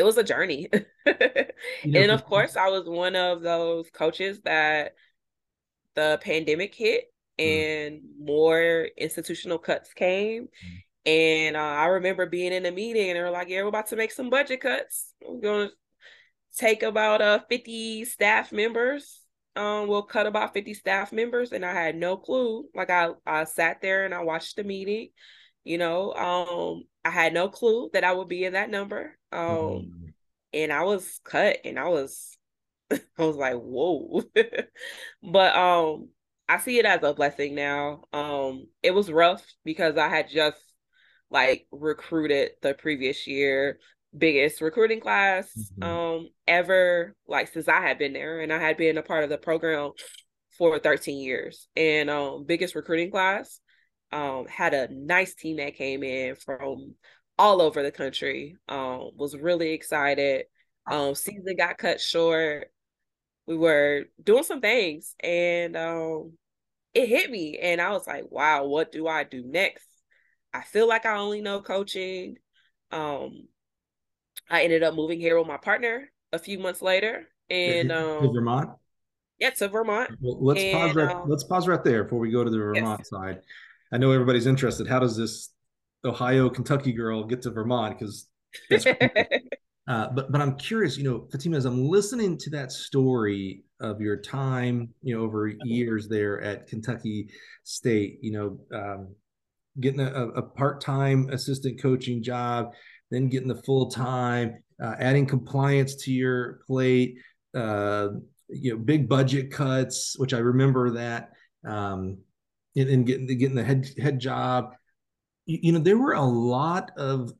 it was a journey. [LAUGHS] and of course, I was one of those coaches that the pandemic hit mm. and mm. more institutional cuts came. Mm. And uh, I remember being in a meeting and they were like, yeah, we're about to make some budget cuts. We're going to take about uh 50 staff members. Um, we'll cut about 50 staff members. And I had no clue. Like I, I sat there and I watched the meeting, you know, um, I had no clue that I would be in that number. Um, mm-hmm. and I was cut and I was [LAUGHS] I was like, whoa. [LAUGHS] but um I see it as a blessing now. Um it was rough because I had just like recruited the previous year biggest recruiting class mm-hmm. um ever like since I had been there and I had been a part of the program for 13 years and um biggest recruiting class um had a nice team that came in from all over the country. Um, was really excited. Um, season got cut short. We were doing some things and um it hit me and I was like, wow, what do I do next? I feel like I only know coaching. Um I ended up moving here with my partner a few months later and um to Vermont. Yeah, to Vermont. Well, let's and, pause right um, let's pause right there before we go to the Vermont yes. side. I know everybody's interested. How does this Ohio, Kentucky girl get to Vermont because [LAUGHS] uh, but but I'm curious, you know, Fatimah, as I'm listening to that story of your time, you know, over years there at Kentucky State, you know, um, getting a, a part-time assistant coaching job, then getting the full-time, uh, adding compliance to your plate, uh, you know, big budget cuts, which I remember that, um, and, and getting getting the head head job you, know, there were a lot of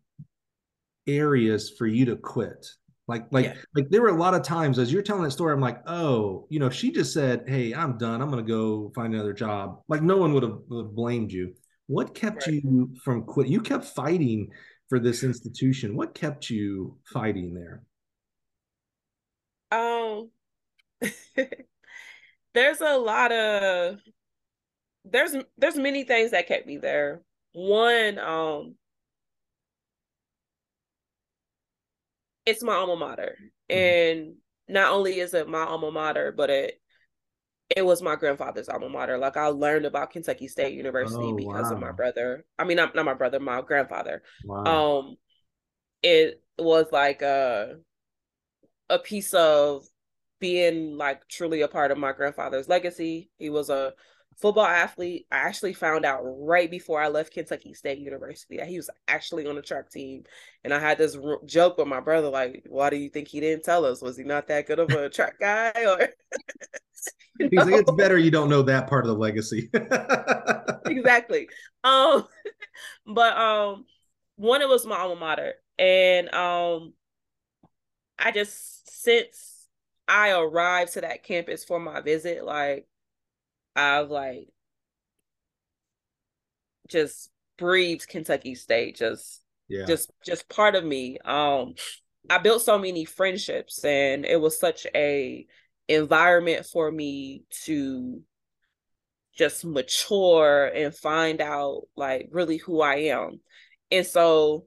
areas for you to quit. Like, like, yeah. like there were a lot of times as you're telling that story, I'm like, oh, you know, she just said, Hey, I'm done, I'm gonna go find another job, like no one would have, would have blamed you. What kept right. you from quit? You kept fighting for this institution. What kept you fighting there? Um [LAUGHS] there's a lot of there's there's many things that kept me there. One, um, it's my alma mater, mm-hmm. and not only is it my alma mater, but it it was my grandfather's alma mater. Like I learned about Kentucky State University oh, because wow. of my brother. I mean, not, not my brother, my grandfather. Wow. Um, it was like a a piece of being like truly a part of my grandfather's legacy. He was a football athlete. I actually found out right before I left Kentucky State University that he was actually on the track team. And I had this r- joke with my brother, like, why do you think he didn't tell us? Was he not that good of a track guy? [LAUGHS] Or He's [LAUGHS] like, it's better you don't know that part of the legacy. [LAUGHS] exactly. Um, [LAUGHS] but um, one, it was my alma mater. And um I just since I arrived to that campus for my visit, like I've like just breathed Kentucky State, just yeah. just just part of me. Um I built so many friendships and it was such a environment for me to just mature and find out like really who I am. And so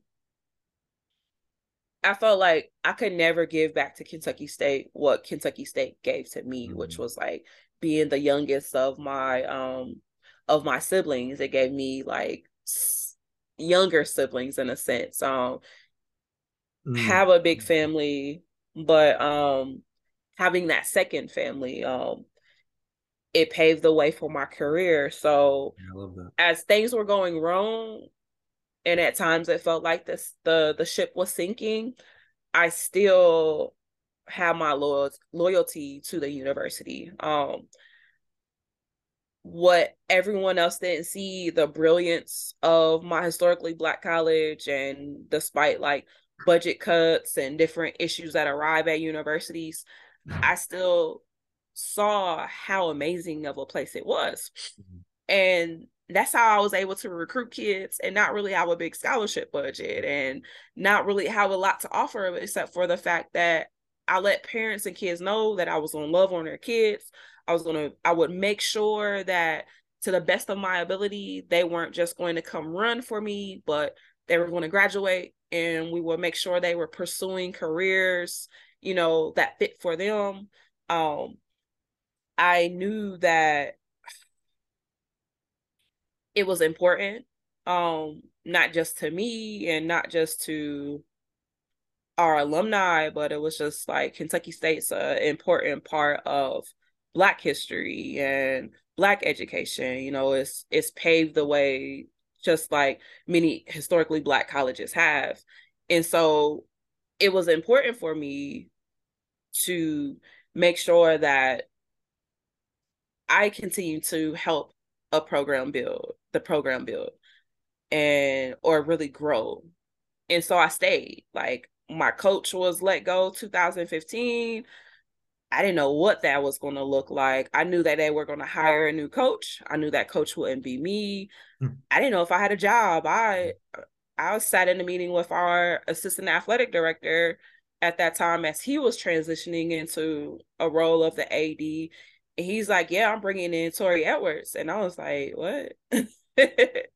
I felt like I could never give back to Kentucky State what Kentucky State gave to me, mm-hmm. which was like being the youngest of my um of my siblings. It gave me like younger siblings in a sense. Um mm-hmm. have a big family, but um having that second family um it paved the way for my career. So yeah, as things were going wrong, and at times it felt like this the the ship was sinking i still have my loyal, loyalty to the university um what everyone else didn't see the brilliance of my historically black college and despite like budget cuts and different issues that arrive at universities i still saw how amazing of a place it was mm-hmm. and that's how I was able to recruit kids and not really have a big scholarship budget and not really have a lot to offer except for the fact that I let parents and kids know that I was gonna love on their kids. I was gonna I would make sure that to the best of my ability, they weren't just going to come run for me, but they were going to graduate and we would make sure they were pursuing careers, you know, that fit for them. Um I knew that it was important um not just to me and not just to our alumni but it was just like kentucky state's an important part of black history and black education you know it's it's paved the way just like many historically black colleges have and so it was important for me to make sure that i continue to help a program build the program build and or really grow. And so I stayed. Like my coach was let go 2015. I didn't know what that was going to look like. I knew that they were going to hire a new coach. I knew that coach wouldn't be me. Mm. I didn't know if I had a job. I I sat in a meeting with our assistant athletic director at that time as he was transitioning into a role of the AD. And he's like, "Yeah, I'm bringing in Torri Edwards," and I was like, "What?" [LAUGHS]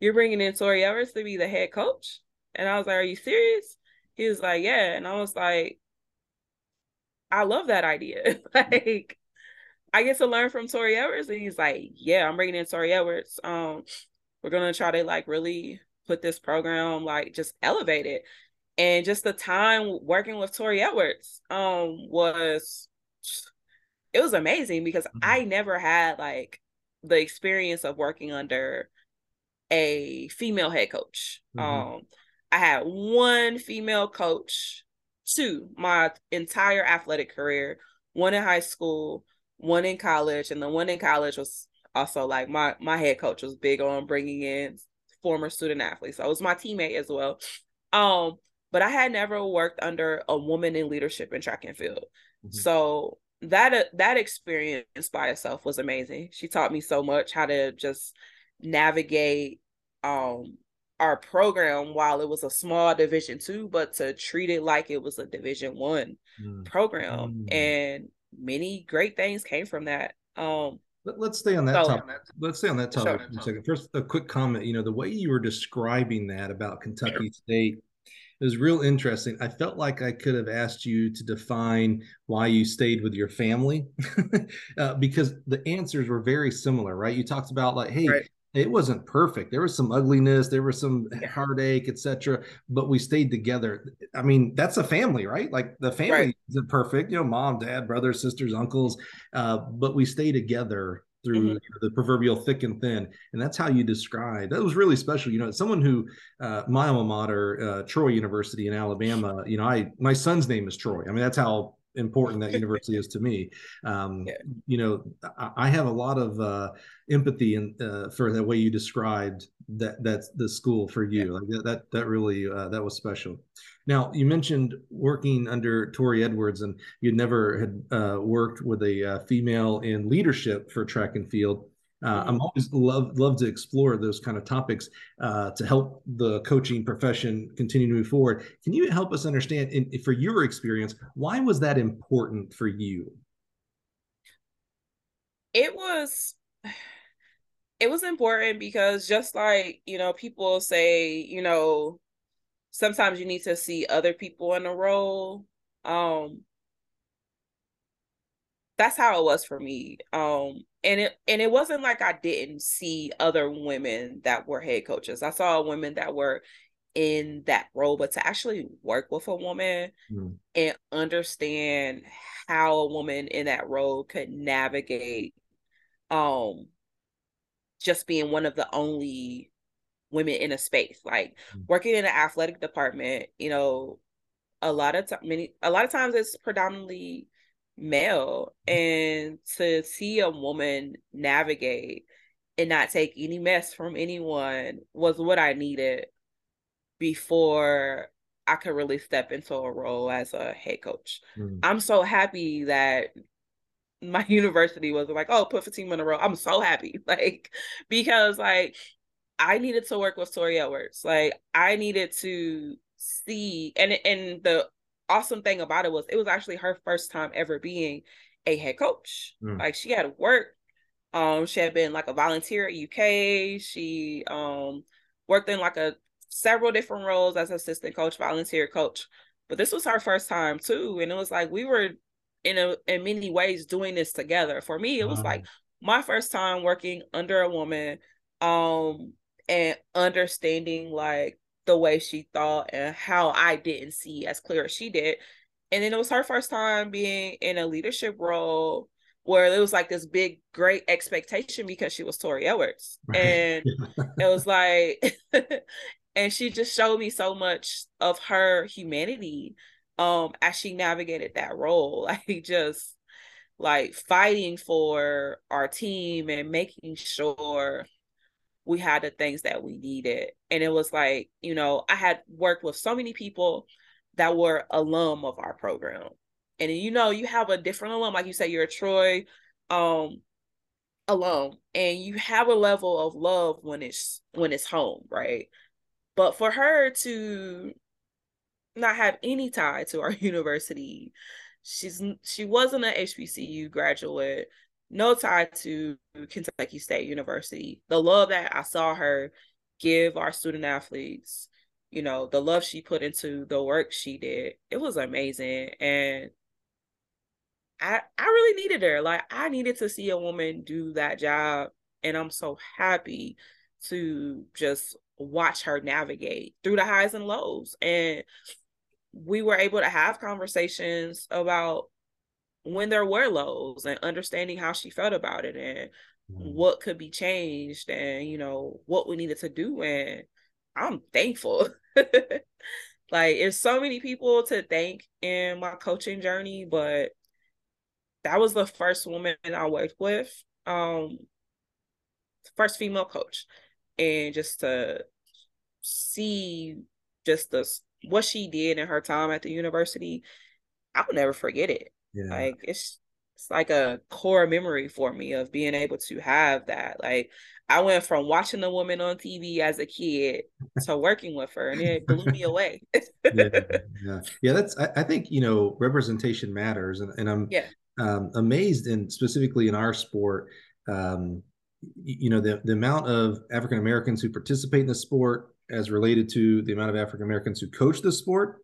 You're bringing in Torri Edwards to be the head coach? And I was like, Are you serious? He was like, Yeah. And I was like, I love that idea. [LAUGHS] like, I get to learn from Torri Edwards. And he's like, Yeah, I'm bringing in Torri Edwards. Um, we're gonna try to like really put this program, like just elevate it. And just the time working with Torri Edwards um was it was amazing because mm-hmm. I never had like the experience of working under a female head coach. Mm-hmm. Um, I had one female coach, two my entire athletic career, one in high school, one in college, and the one in college was also like my my head coach was big on bringing in former student athletes. So it was my teammate as well. Um, but I had never worked under a woman in leadership in track and field. Mm-hmm. So that uh, that experience by itself was amazing. She taught me so much how to just navigate um our program while it was a small division 2 but to treat it like it was a division 1 mm. program mm. and many great things came from that um Let, us stay on that so, topic. Let's stay on that topic sure. for a second. First, a quick comment. You know, the way you were describing that about Kentucky State it was real interesting. I felt like I could have asked you to define why you stayed with your family [LAUGHS] uh, because the answers were very similar, right? You talked about like, hey, right. it wasn't perfect. There was some ugliness, there was some heartache, etc. But we stayed together. I mean, that's a family, right? Like the family right. isn't perfect, you know, mom, dad, brothers, sisters, uncles, uh, but we stay together through mm-hmm. you know, the proverbial thick and thin and that's how you describe that was really special you know someone who uh, my alma mater uh, troy university in alabama you know i my son's name is troy i mean that's how important that university is to me um, [LAUGHS] yeah. you know I, I, have a lot of uh, empathy and uh, for the way you described that that's the school for you yeah. like that that, that really uh, that was special now, you mentioned working under Torri Edwards, and you never had uh, worked with a uh, female in leadership for track and field. Uh, I'm always love love to explore those kind of topics uh, to help the coaching profession continue to move forward. Can you help us understand, in, for your experience, why was that important for you? It was [SIGHS] it was important because just like you know people say you know sometimes you need to see other people in a role. Um that's how it was for me. Um and it and it wasn't like I didn't see other women that were head coaches. I saw women that were in that role, but to actually work with a woman mm. and understand how a woman in that role could navigate um just being one of the only women in a space like mm. working in an athletic department you know a lot of time many a lot of times it's predominantly male and to see a woman navigate and not take any mess from anyone was what i needed before i could really step into a role as a head coach mm. i'm so happy that my [LAUGHS] university was like, oh, put 15 in a row. I'm so happy. [LAUGHS] Like, because like I needed to work with Torri Edwards. Like I needed to see and and the awesome thing about it was it was actually her first time ever being a head coach. Mm. Like she had worked. Um, she had been like a volunteer at UK. She um worked in like a several different roles as assistant coach, volunteer coach. But this was her first time too. And it was like we were in a in many ways doing this together. For me, it was wow. like my first time working under a woman. Um, and understanding like the way she thought and how I didn't see as clear as she did. And then it was her first time being in a leadership role where it was like this big great expectation because she was Torri Edwards. Right. And [LAUGHS] it was like [LAUGHS] and she just showed me so much of her humanity um as she navigated that role. [LAUGHS] Like just like fighting for our team and making sure we had the things that we needed. And it was like, you know, I had worked with so many people that were alum of our program. And you know, you have a different alum, like you say, you're a Troy um alum, and you have a level of love when it's when it's home, right? But for her to not have any tie to our [LAUGHS] university, she's she wasn't an HBCU graduate no tie to Kentucky State University. The love that I saw her give our student athletes, you know, the love she put into the work she did, it was amazing. And I I really needed her. Like I needed to see a woman do that job. And I'm so happy to just watch her navigate through the highs and lows. And we were able to have conversations about when there were lows and understanding how she felt about it and mm. what could be changed and you know what we needed to do and i'm thankful [LAUGHS] like there's so many people to thank in my coaching journey but that was the first woman i worked with um first female coach and just to see just the what she did in her time at the university i'll never forget it yeah. Like it's it's like a core memory for me of being able to have that. Like I went from watching the woman on TV as a kid to working with her, and it blew me away. yeah, [LAUGHS] yeah, yeah. That's I, I, think you know representation matters, and, and I'm yeah. um, amazed, and specifically in our sport, um, you know the, the amount of African Americans who participate in the sport as related to the amount of African Americans who coach the sport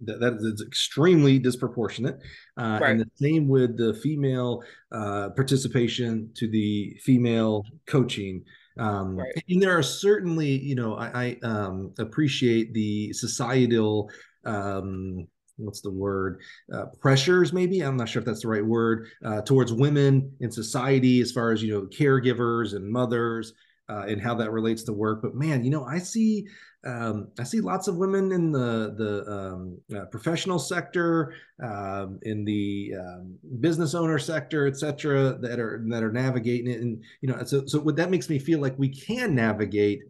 that, that is extremely disproportionate. Uh, right. And the same with the female uh, participation to the female coaching. Um, right. And there are certainly, you know, I, I um, appreciate the societal. Um, what's the word uh, pressures maybe i'm not sure if that's the right word uh, towards women in society as far as you know caregivers and mothers uh, and how that relates to work. But man, you know, I see um, I see lots of women in the the um, uh, professional sector, um, in the um, business owner sector, et cetera, that are that are navigating it. And you know, so so what that makes me feel like we can navigate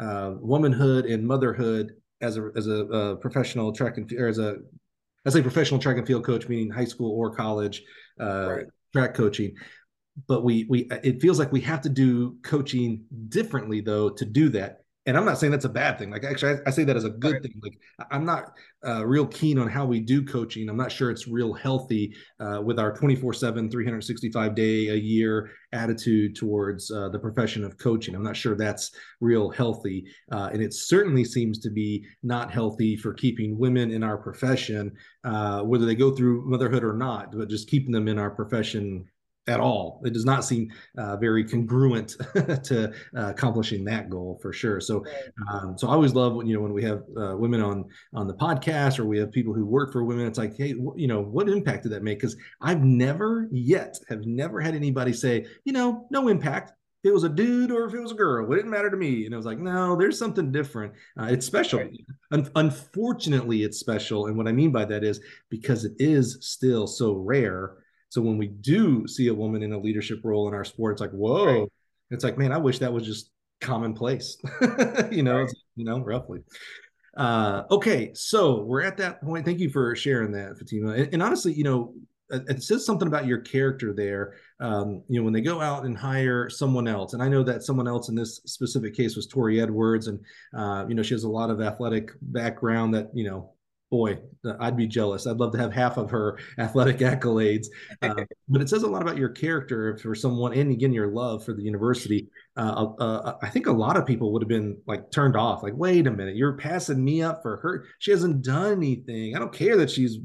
uh, womanhood and motherhood as a as a, a professional track and or as a as a professional track and field coach, meaning high school or college uh, right. track coaching but we we it feels like we have to do coaching differently though to do that. And i'm not saying that's a bad thing. Like actually i, I say that as a good right. thing. Like i'm not uh, real keen on how we do coaching. I'm not sure it's real healthy uh, with our 24 7 365 day a year attitude towards uh, the profession of coaching. I'm not sure that's real healthy. Uh, and it certainly seems to be not healthy for keeping women in our profession uh, whether they go through motherhood or not but just keeping them in our profession at all. It does not seem uh, very congruent [LAUGHS] to uh, accomplishing that goal for sure. So, um, so I always love when you know when we have uh, women on on the podcast or we have people who work for women. It's like, hey, you know, what impact did that make? Because I've never yet have never had anybody say, you know, no impact. If it was a dude or if it was a girl, it didn't matter to me. And I was like, no, there's something different. Uh, it's special. Right. Un- unfortunately, it's special. And what I mean by that is because it is still so rare so when we do see a woman in a leadership role in our sport, it's like, whoa, right. it's like, man, I wish that was just commonplace, [LAUGHS] you know, right. you know, roughly. Uh, okay, so we're at that point. Thank you for sharing that, Fatimah. And, and honestly, you know, it says something about your character there. Um, you know, when they go out and hire someone else, and I know that someone else in this specific case was Torri Edwards, and uh, you know, she has a lot of athletic background that you know boy, I'd be jealous. I'd love to have half of her athletic accolades. Uh, [LAUGHS] but it says a lot about your character for someone, and again, your love for the university. Uh, uh, uh, I think a lot of people would have been like turned off. Like, wait a minute, you're passing me up for her. She hasn't done anything. I don't care that she's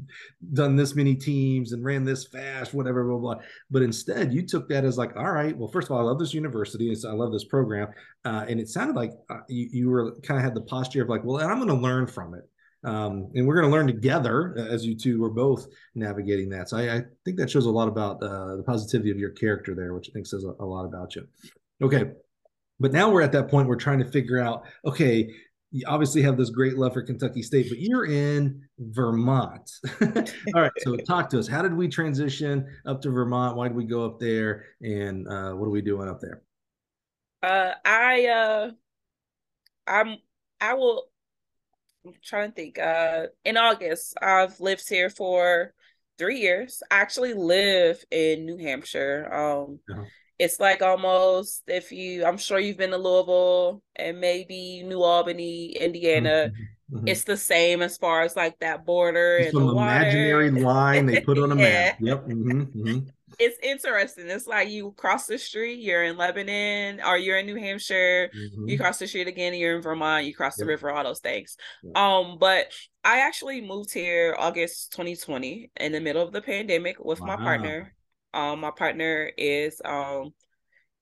done this many teams and ran this fast, whatever, blah blah. But instead, you took that as like, all right. Well, first of all, I love this university. And I love this program, uh, and it sounded like uh, you, you were kind of had the posture of like, well, I'm going to learn from it um, and we're going to learn together as you two are both navigating that. So I, I think that shows a lot about uh, the positivity of your character there, which I think says a, a, lot about you. Okay, but now we're at that point. We're trying to figure out. Okay, you obviously have this great love for Kentucky State, but you're in Vermont. [LAUGHS] All right, so [LAUGHS] talk to us. How did we transition up to Vermont? Why did we go up there? And uh, what are we doing up there? Uh, I uh, I'm I will I'm trying to think. Uh, in August, I've lived here for three years. I actually live in New Hampshire. Um, uh-huh. it's like almost if you, I'm sure you've been to Louisville and maybe New Albany, Indiana. Mm-hmm. mm-hmm. It's the same as far as like that border and some imaginary line they put on a map. [LAUGHS] Yep. Mm-hmm. It's interesting. It's like you cross the street, you're in Lebanon, or you're in New Hampshire. Mm-hmm. You cross the street again, you're in Vermont. You cross yep. the river, all those things. Yep. Um, but I actually moved here August 2020 in the middle of the pandemic with wow. my partner. Um, my partner is um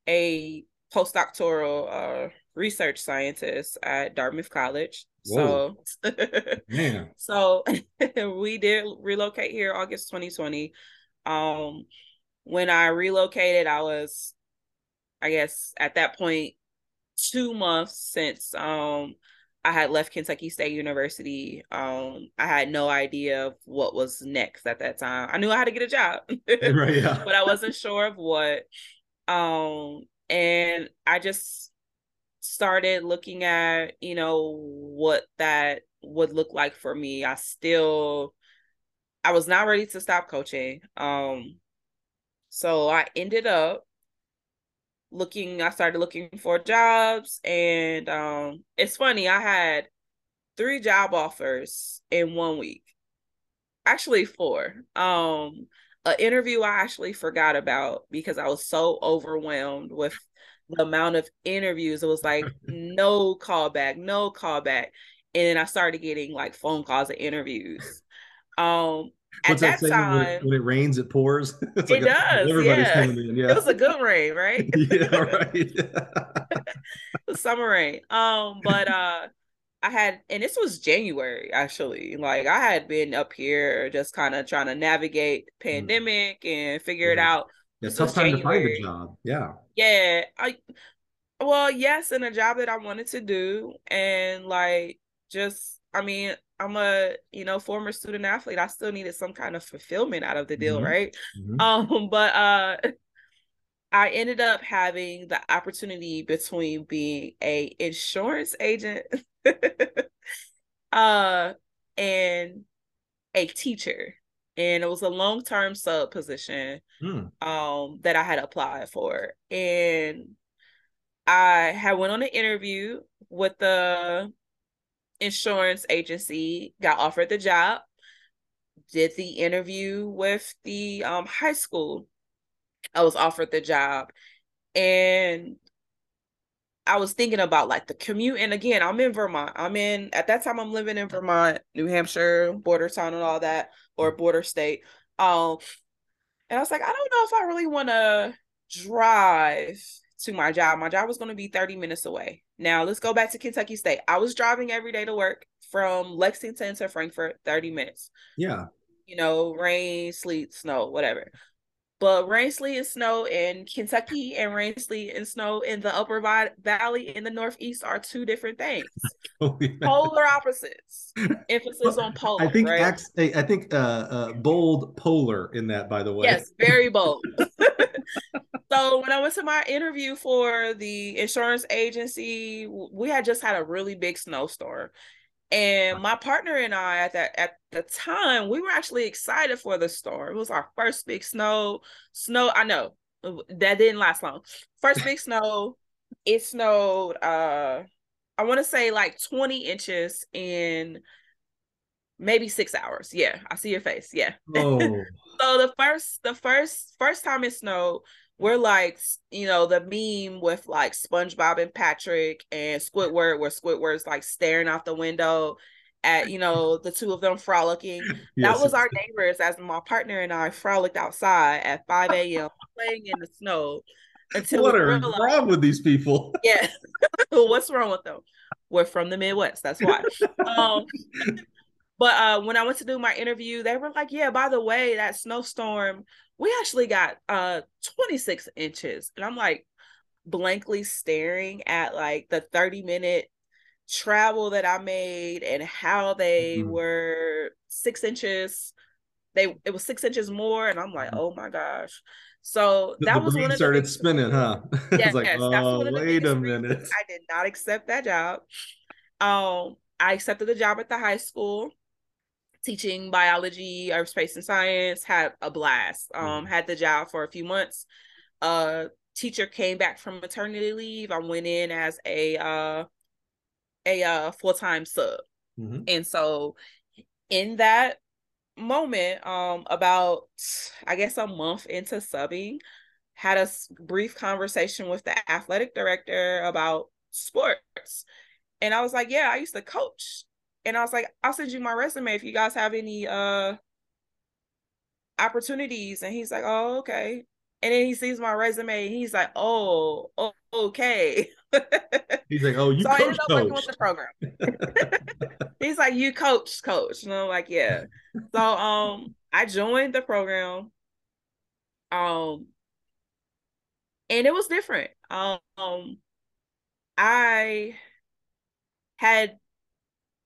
a postdoctoral uh research scientist at Dartmouth College. Whoa. [LAUGHS] So, so [LAUGHS] we did relocate here August 2020. Um, when I relocated, I was, I guess, at that point, two months since um I had left Kentucky State University. Um, I had no idea of what was next at that time. I knew I had to get a job, [LAUGHS] right, yeah. but I wasn't sure of what. Um, and I just started looking at, you know, what that would look like for me. I still, I was not ready to stop coaching. Um, so I ended up looking, I started looking for jobs. And um, it's funny, I had three job offers in one week. Actually, four. Um, an interview I actually forgot about because I was so overwhelmed with the amount of interviews. It was like [LAUGHS] no callback, no callback. And then I started getting like phone calls and interviews. Um What's at that, time when it, when it, rains, it pours. [LAUGHS] it like does. Everybody's yeah. coming in. Yeah. It was a good rain, right? [LAUGHS] yeah, [LAUGHS] right. summer rain. Um, but uh I had, and this was January actually. Like I had been up here just kind of trying to navigate mm. pandemic mm. and figure it out. Yeah, tough time January. to find a job. Yeah. Yeah. I well, yes, and a job that I wanted to do. And like just I mean, I'm a, you know, former student athlete. I still needed some kind of fulfillment out of the deal, mm-hmm. right? Mm-hmm. Um, [LAUGHS] but uh I ended up having the opportunity between being a insurance agent [LAUGHS] uh and a teacher and it was a long-term sub position mm. um that I had applied for and I had went on an interview with the insurance agency got offered the job did the interview with the um high school I was offered the job and I was thinking about like the commute. And again, I'm in Vermont. I'm in at that time I'm living in Vermont, New Hampshire, border town and all that, or border state. Um, and I was like, I don't know if I really want to drive to my job. My job was going to be 30 minutes away. Now let's go back to Kentucky State. I was driving every day to work from Lexington to Frankfort, 30 minutes. Yeah. You know, rain, sleet, snow, whatever. But rain, sleet, and snow in Kentucky and rain, sleet, and snow in the Upper Valley in the Northeast are two different things. [LAUGHS] oh. Polar opposites. Emphasis on polar. I think right? I think uh, uh, bold polar in that, by the way. Yes, very bold. [LAUGHS] so when I went to my interview for the insurance agency, we had just had a really big snowstorm. And my partner and I at that at the time, we were actually excited for the storm. It was our first big snow. Snow, I know that didn't last long. First big snow. It snowed uh I want to say like 20 inches in maybe six hours. Yeah, I see your face. Yeah. [LAUGHS] Oh. so the first the first first time it snowed, we're like, you know, the meme with like SpongeBob and Patrick and Squidward, where Squidward's like staring out the window at, you know, the two of them frolicking. [LAUGHS] Yes. That was our neighbors as my partner and I frolicked outside at 5 a.m. [LAUGHS] playing in the snow until what are realized, wrong with these people? [LAUGHS] Yeah. What's wrong with them? We're from the Midwest. That's why. um, but uh, when I went to do my interview, they were like, "Yeah, by the way, that snowstorm we actually got uh 26 inches and i'm like blankly staring at like the 30 minute travel that i made and how they mm-hmm. were six inches. They it was six inches more and i'm like mm-hmm. oh my gosh. So that the was when it started spinning huh? [LAUGHS] Yes, like, yes, oh, wait a minute. I did not accept that job. Um i accepted the job at the high school teaching biology, earth, space and science, had a blast. Um, mm-hmm. had the job for a few months. Uh, teacher came back from maternity leave. I went in as a uh, a uh, full time sub, mm-hmm. and so in that moment, um, about I guess a month into subbing, had a brief conversation with the athletic director about sports, and I was like, "Yeah, I used to coach and I was like, I'll send you my resume if you guys have any uh opportunities. And he's like, Oh, okay. And then he sees my resume and he's like, Oh, oh okay. [LAUGHS] He's like, Oh, you so coach, I ended up working with the program. [LAUGHS] he's like, You coach, coach. And I'm like, Yeah. So um I joined the program. Um and it was different. Um I had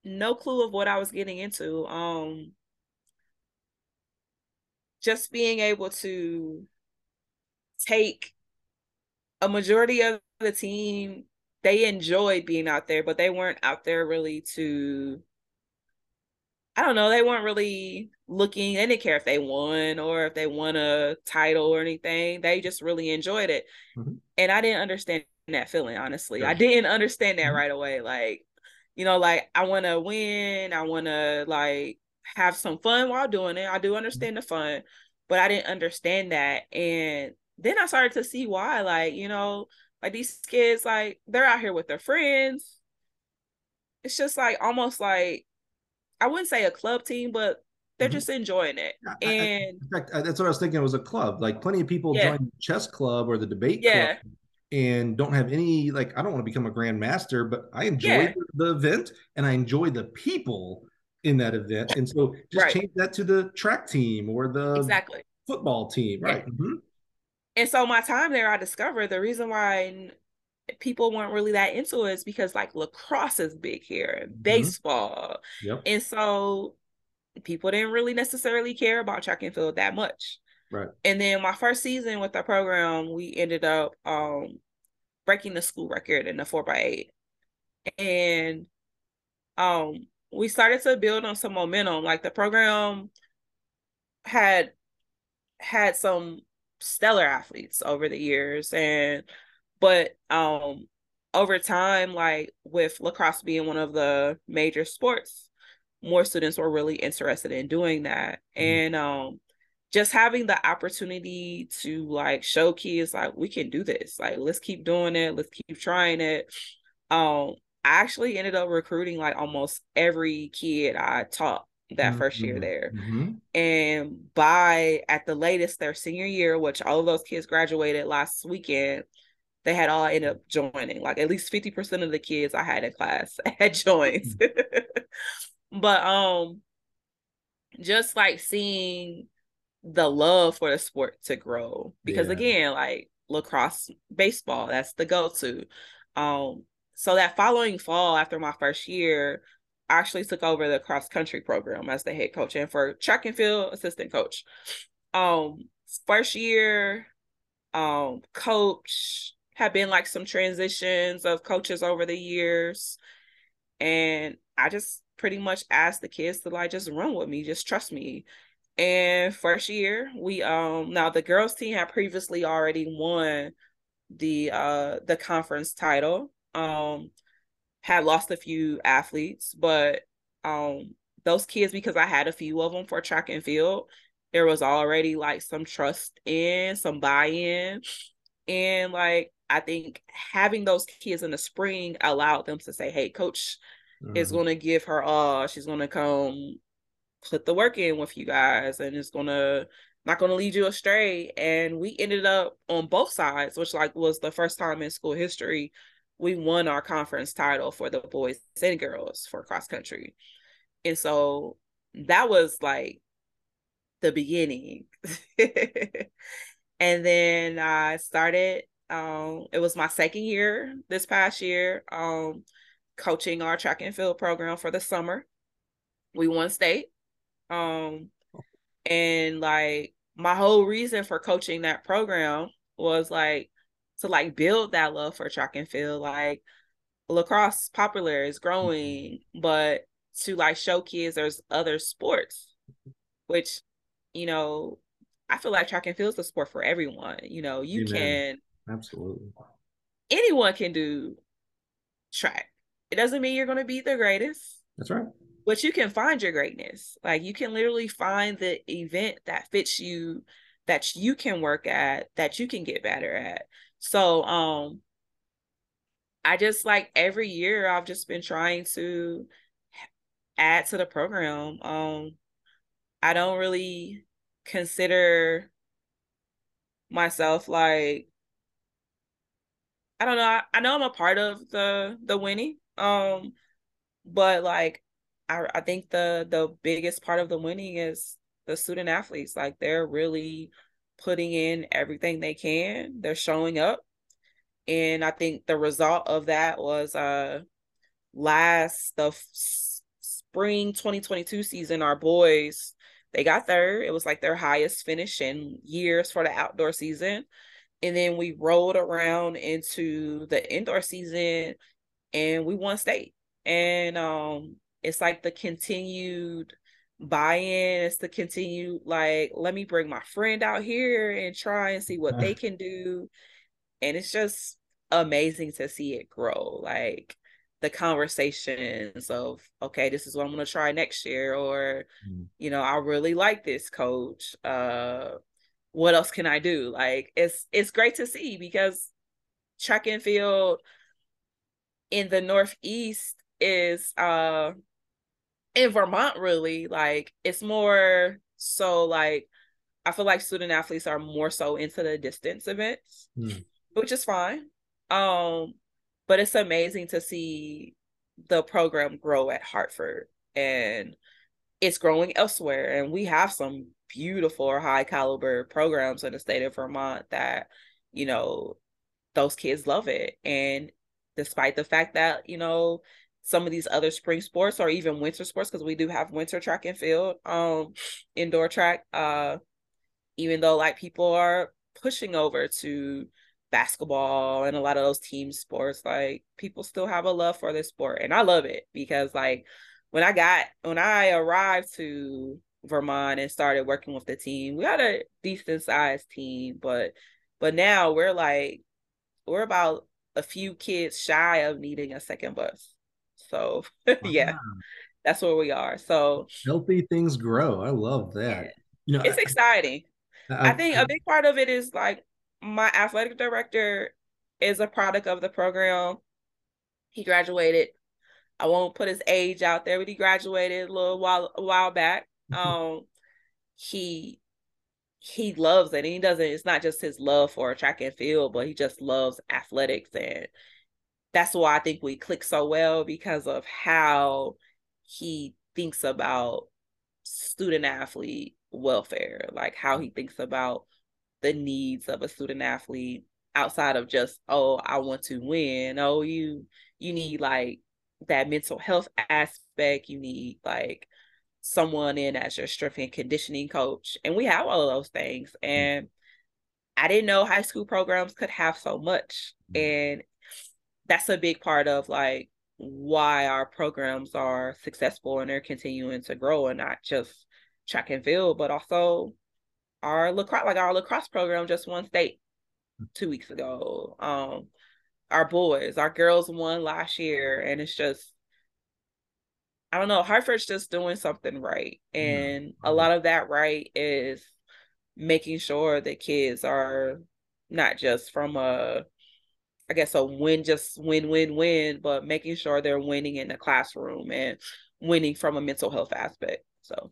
no clue of what I was getting into. Um just being able to take a majority of the team they enjoyed being out there but they weren't out there really to I don't know, they weren't really looking, they didn't care if they won or if they won a title or anything. They just really enjoyed it. Mm-hmm. And I didn't understand that feeling, honestly. I didn't understand that mm-hmm. right away. Like you know, like I want to win, I want to like have some fun while doing it. I do understand the fun, but I didn't understand that. And then I started to see why, like, you know, like these kids, like, they're out here with their friends. It's just like almost like I wouldn't say a club team, but they're mm-hmm. just enjoying it. And I, in fact, that's what I was thinking. It was a club. Like plenty of people yeah. join the chess club or the debate yeah. club and don't have any like I don't want to become a grandmaster, but I enjoy yeah. the, the, event and I enjoy the people in that event. And so just right. change that to the track team or the exactly football team, right? Yeah. Mm-hmm. And so my time there, I discovered the reason why people weren't really that into it is because like lacrosse is big here, mm-hmm. baseball, yep. and so people didn't really necessarily care about track and field that much. Right. And then my first season with the program, we ended up um breaking the school record in the four by eight. And um we started to build on some momentum. Like the program had had some stellar athletes over the years and but um over time like with lacrosse being one of the major sports more students were really interested in doing that mm-hmm. and um just having the opportunity to like show kids like we can do this like let's keep doing it let's keep trying it um i actually ended up recruiting like almost every kid i taught that mm-hmm. first year mm-hmm. there mm-hmm. and by at the latest their senior year which all of those kids graduated last weekend they had all ended up joining like at least 50% of the kids i had in class [LAUGHS] had joined mm-hmm. [LAUGHS] but um just like seeing the love for the sport to grow because yeah. again like lacrosse baseball that's the go-to. Um so that following fall after my first year I actually took over the cross country program as the head coach and for track and field assistant coach. Um first year um coach have been like some transitions of coaches over the years and I just pretty much asked the kids to like just run with me just trust me and first year, we um now the girls team had previously already won the uh the conference title. Um had lost a few athletes, but um those kids because I had a few of them for track and field, there was already like some trust in, some buy-in. And like I think having those kids in the spring allowed them to say, "Hey, coach mm-hmm. is going to give her all. She's going to come put the work in with you guys and it's gonna not gonna lead you astray. And we ended up on both sides which like was the first time in school history we won our conference title for the boys and girls for cross country. And so that was like the beginning. [LAUGHS] And then i started um it was my second year this past year um coaching our track and field program for the summer. We won state um, and like my whole reason for coaching that program was like to like build that love for track and field. Like lacrosse popular is growing, but to like show kids there's other sports, which, you know, I feel like track and field is a sport for everyone. You know, you Amen. can absolutely anyone can do track. It doesn't mean you're going to be the greatest. That's right but you can find your greatness. Like you can literally find the event that fits you that you can work at that you can get better at. So um i just like every year i've just been trying to add to the program. Um i don't really consider myself like i don't know I, I know i'm a part of the the winning um but like I, I think the the biggest part of the winning is the student athletes. Like they're really putting in everything they can. They're showing up. And I think the result of that was uh last the f- spring 2022 season our boys they got third. It was like their highest finish in years for the outdoor season. And then we rolled around into the indoor season and we won state. And um it's like the continued buy-in it's the continued like let me bring my friend out here and try and see what they [LAUGHS] can do and it's just amazing to see it grow like the conversations of okay this is what i'm going to try next year or mm. you know i really like this coach uh what else can i do like it's it's great to see because track and field in the northeast is uh in vermont really like it's more so like i feel like student athletes are more so into the distance events mm. which is fine um but it's amazing to see the program grow at Hartford and it's growing elsewhere. And we have some beautiful high caliber programs in the state of Vermont that, you know, those kids love it. And despite the fact that, you know, some of these other spring sports or even winter sports, because we do have winter track and field, um, indoor track, uh, even though like people are pushing over to basketball and a lot of those team sports like people still have a love for this sport and i love it because like when i got when i arrived to vermont and started working with the team we had a decent sized team but but now we're like we're about a few kids shy of needing a second bus so [LAUGHS] yeah that's where we are so healthy things grow i love that yeah. you know it's I, exciting I, I think I, a big part of it is like my athletic director is a product of the program. He graduated. I won't put his age out there, but he graduated a little while a while back. Mm-hmm. Um, he he loves it, and he doesn't. It's not just his love for track and field, but he just loves athletics, and that's why I think we click so well because of how he thinks about student athlete welfare, like how he thinks about the needs of a student athlete outside of just oh i want to win. Oh you you need like that mental health aspect. You need like someone in as your strength and conditioning coach. And we have all of those things. Mm. and i didn't know high school programs could have so much. Mm. and that's a big part of like why our programs are successful and they're continuing to grow and not just track and field but also our lacrosse like our lacrosse program just won state two weeks ago. Um our boys, our girls won last year, and it's just I don't know, Hartford's just doing something right. And mm-hmm. a lot of that right is making sure that kids are not just from a I guess a win just win win win, but making sure they're winning in the classroom and winning from a mental health aspect. So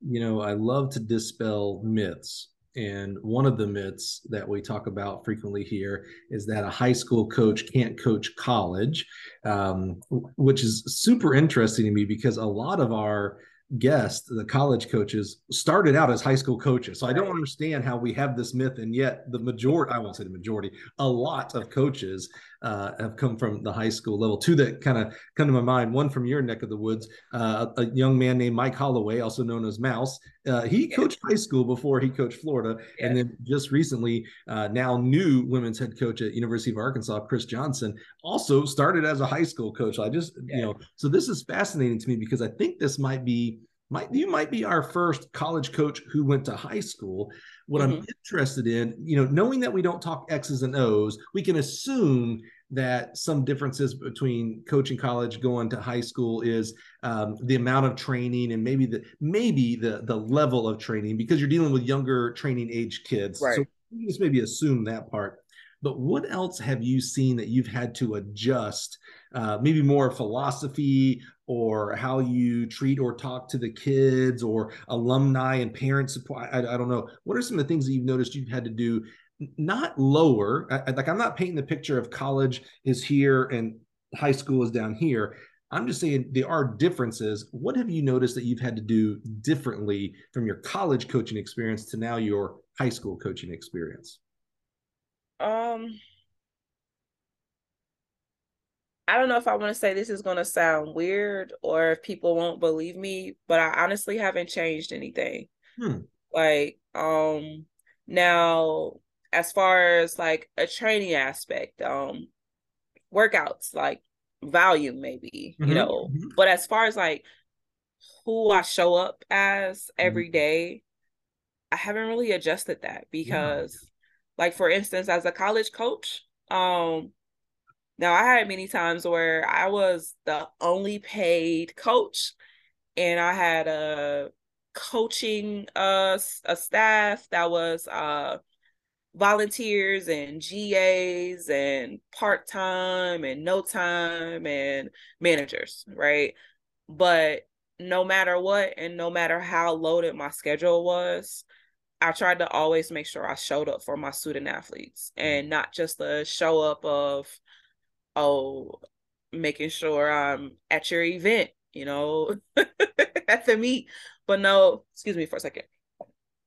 you know, I love to dispel myths. And one of the myths that we talk about frequently here is that a high school coach can't coach college, um, which is super interesting to me because a lot of our guests, the college coaches, started out as high school coaches. So I don't understand how we have this myth, and yet the majority, I won't say the majority, a lot of coaches uh, have come from the high school level. Two that kind of come to my mind. One from your neck of the woods, uh, a young man named Mike Holloway, also known as Mouse. Uh, he coached high school before he coached Florida, yeah. and then just recently, uh, now new women's head coach at University of Arkansas, Chris Johnson, also started as a high school coach. I just, yeah. you know, so this is fascinating to me because I think this might be might you might be our first college coach who went to high school. What mm-hmm. I'm interested in, you know, knowing that we don't talk X's and O's, we can assume that some differences between coaching college going to high school is um, the amount of training and maybe the maybe the the level of training because you're dealing with younger training age kids. Right. So just maybe assume that part. But what else have you seen that you've had to adjust? Uh, maybe more philosophy or how you treat or talk to the kids or alumni and parents support. I, I, don't know. What are some of the things that you've noticed you've had to do? Not lower, I, like I'm not painting the picture of college is here and high school is down here. I'm just saying there are differences. What have you noticed that you've had to do differently from your college coaching experience to now your high school coaching experience? Um, I don't know if I want to say this is going to sound weird or if people won't believe me, but I honestly haven't changed anything. Hmm. Like, um, now as far as like a training aspect, um, workouts like volume maybe, mm-hmm. you know, mm-hmm. but as far as like who I show up as mm-hmm. every day, I haven't really adjusted that because, yeah. like for instance, as a college coach, um, Now I had many times where I was the only paid coach and I had a coaching uh a staff that was uh volunteers and GAs and part-time and no time and managers, right? But no matter what and no matter how loaded my schedule was, I tried to always make sure I showed up for my student athletes and not just a show up of oh making sure I'm at your event, you know, [LAUGHS] at the meet. But no, excuse me for a second.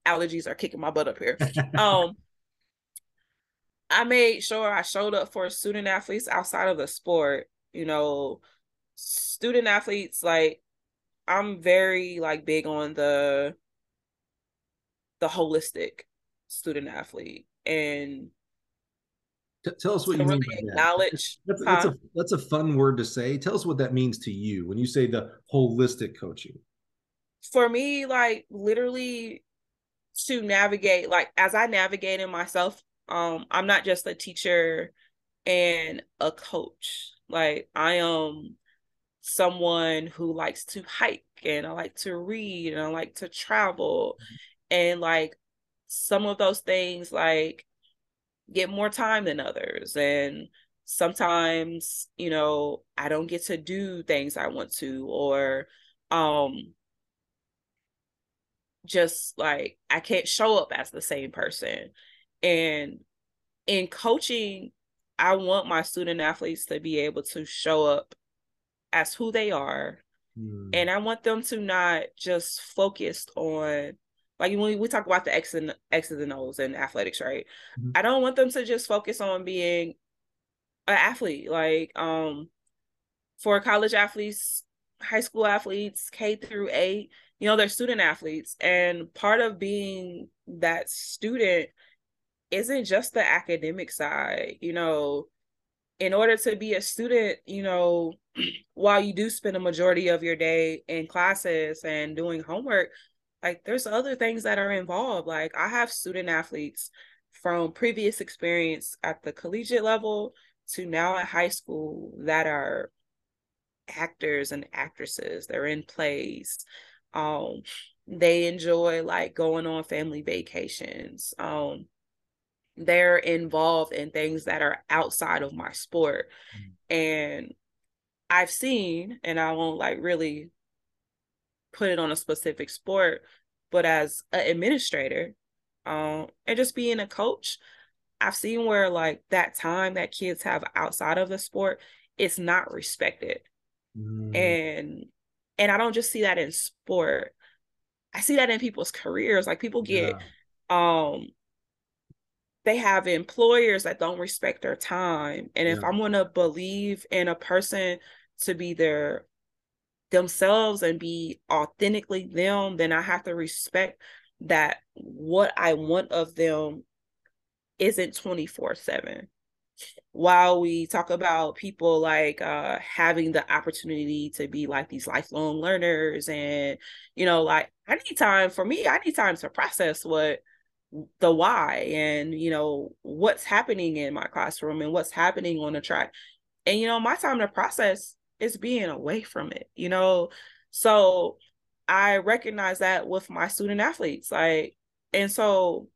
Allergies are kicking my butt up here. [LAUGHS] um I made sure I showed up for student athletes outside of the sport, you know, student athletes like I'm very like big on the the holistic student athlete and T- tell us what you really mean by acknowledge that. That's, that's, a, that's a fun word to say. Tell us what that means to you when you say the holistic coaching. For me, like literally to navigate, like as I navigate in myself, um, I'm not just a teacher and a coach. Like I am someone who likes to hike and I like to read and I like to travel. And like some of those things like get more time than others and sometimes you know i don't get to do things i want to or um just like i can't show up as the same person and in coaching i want my student athletes to be able to show up as who they are mm. and i want them to not just focus on like when we, we talk about the X and X's and O's in athletics, right? Mm-hmm. I don't want them to just focus on being an athlete. Like um for college athletes, high school athletes, K through eight, you know, they're student athletes. And part of being that student isn't just the academic side, you know, in order to be a student, you know, [CLEARS THROAT] while you do spend a majority of your day in classes and doing homework, like there's other things that are involved. Like i have student athletes from previous experience at the collegiate level to now at high school that are actors and actresses. They're in plays. Um they enjoy like going on family vacations. Um they're involved in things that are outside of my sport mm. and i've seen and i won't like really put it on a specific sport, but as an administrator, um, and just being a coach, I've seen where like that time that kids have outside of the sport, it's not respected. Mm. And and I don't just see that in sport. I see that in people's careers. Like people get yeah. um they have employers that don't respect their time. And yeah. if I'm gonna believe in a person to be their themselves and be authentically them, then I have to respect that what I want of them isn't 24 7. While we talk about people like uh, having the opportunity to be like these lifelong learners, and you know, like I need time for me, I need time to process what the why and you know what's happening in my classroom and what's happening on the track. And you know, my time to process is being away from it, you know? So I recognize that with my student athletes. Like, and so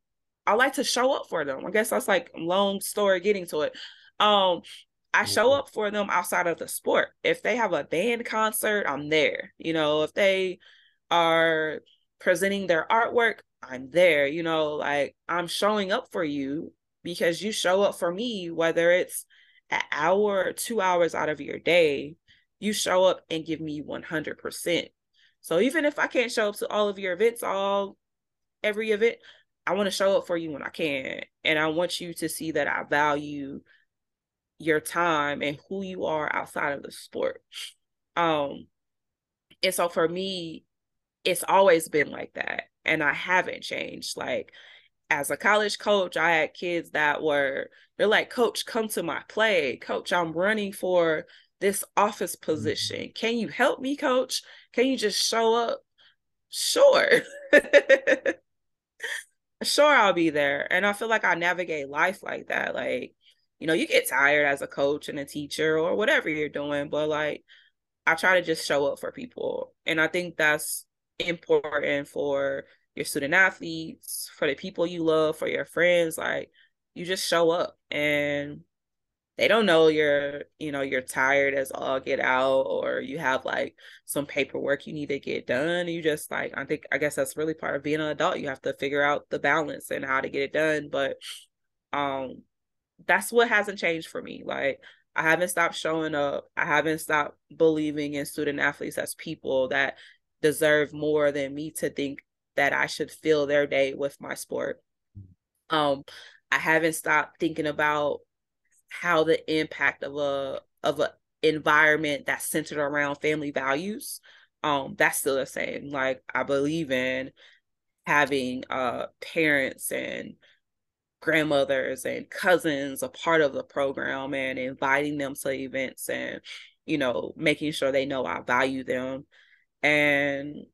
I like to show up for them. I guess that's like long story getting to it. Um, I show mm-hmm. up for them outside of the sport. If they have a band concert, I'm there. You know, if they are presenting their artwork, I'm there. You know, like I'm showing up for you because you show up for me, whether it's an hour or two hours out of your day you show up and give me 100%. So even if I can't show up to all of your events, all every event, I want to show up for you when I can. And I want you to see that I value your time and who you are outside of the sport. Um and so for me, it's always been like that. And I haven't changed. Like as a college coach, I had kids that were, they're like, Coach, come to my play. Coach, I'm running for this office mm-hmm. position. Can you help me, coach? Can you just show up? Sure. [LAUGHS] sure, I'll be there. And I feel like I navigate life like that. Like, you know, you get tired as a coach and a teacher or whatever you're doing, but like I try to just show up for people. And I think that's important for your student athletes, for the people you love, for your friends. Like you just show up and they don't know you're, you know, you're tired as all get out or you have like some paperwork you need to get done. You just like, I think, I guess that's really part of being an adult. You have to figure out the balance and how to get it done. But um, that's what hasn't changed for me. Like, I haven't stopped showing up. I haven't stopped believing in student athletes as people that deserve more than me to think that I should fill their day with my sport. Um, I haven't stopped thinking about how the impact of a of a environment that's centered around family values um that's still the same like i believe in having uh parents and grandmothers and cousins a part of the program and inviting them to events and you know making sure they know i value them and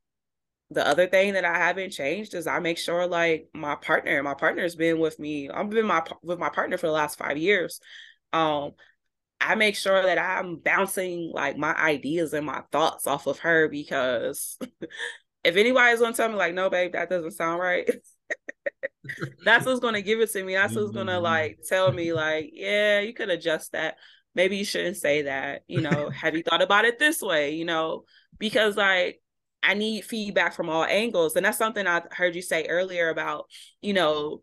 the other thing that I haven't changed is I make sure like my partner, my partner's been with me. I've been my with my partner for the last five years. Um, I make sure that I'm bouncing like my ideas and my thoughts off of her because [LAUGHS] if anybody's gonna tell me like, no, babe, that doesn't sound right. [LAUGHS] that's what's gonna give it to me. That's what's gonna mm-hmm. like tell me like, yeah, you could adjust that. Maybe you shouldn't say that. You know, have you thought about it this way? You know, because like I need feedback from all angles. And that's something I heard you say earlier about, you know,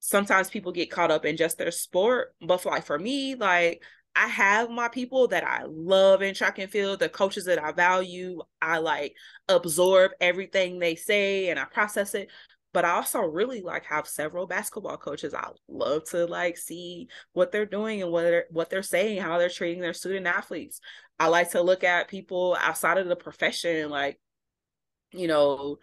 sometimes people get caught up in just their sport. But for, like for me, like I have my people that I love in track and field, the coaches that I value. I like absorb everything they say and I process it. But I also really like have several basketball coaches. I love to like see what they're doing and what they're what they're saying, how they're treating their student athletes. I like to look at people outside of the profession, like, you know,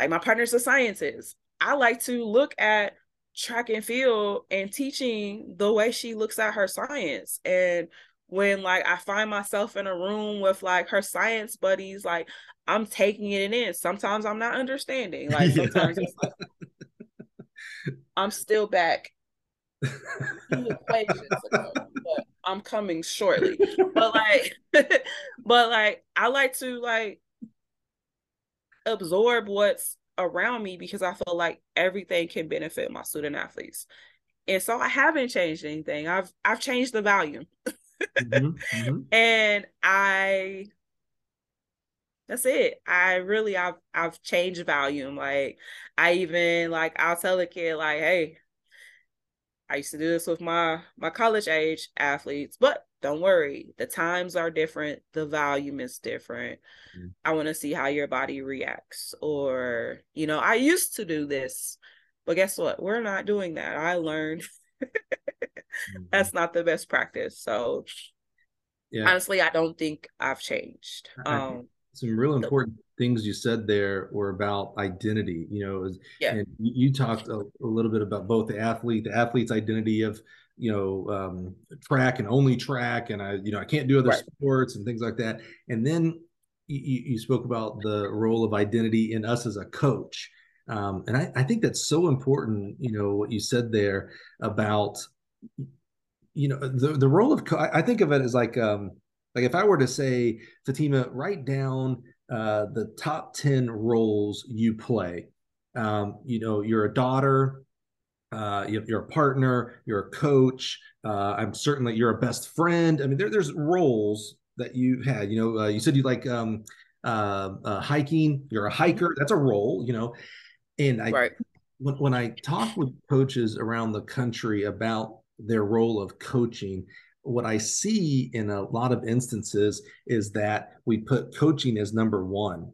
like my partner's a scientist. I like to look at track and field and teaching the way she looks at her science. And when like I find myself in a room with like her science buddies, like I'm taking it in. Sometimes I'm not understanding. [LAUGHS] Like sometimes like, I'm still back equations ago, but I'm coming shortly. but like, [LAUGHS] but like, I like to like absorb what's around me because I feel like everything can benefit my student athletes. And so I haven't changed anything. I've I've changed the volume. mm-hmm, mm-hmm. [LAUGHS] And I that's it. I really I've I've changed volume. Like I even like I'll tell a kid like, hey, I used to do this with my my college age athletes, but don't worry, the times are different, the volume is different. Mm-hmm. I want to see how your body reacts or you know, I used to do this, but guess what? We're not doing that. I learned [LAUGHS] mm-hmm. that's not the best practice. So yeah. honestly, I don't think I've changed. Um some real important things you said there were about identity you know yeah. and you talked a, a, little bit about both the athlete the athlete's identity of you know um, track and only track and i you know i can't do other right. sports and things like that and then you, you, spoke about the role of identity in us as a coach um, and I, I think that's so important you know what you said there about you know the, the role of co- i think of it as like um like if I were to say, Fatimah, write down uh, the top 10 roles you play. Um, you know, you're a daughter, uh, you're a partner, you're a coach. Uh, I'm certain that you're a best friend. I mean, there, there's roles that you had. You know, uh, you said you like um, uh, uh, hiking. You're a hiker. That's a role. You know, and I right. when when I talk with coaches around the country about their role of coaching, what I see in a lot of instances is that we put coaching as number one.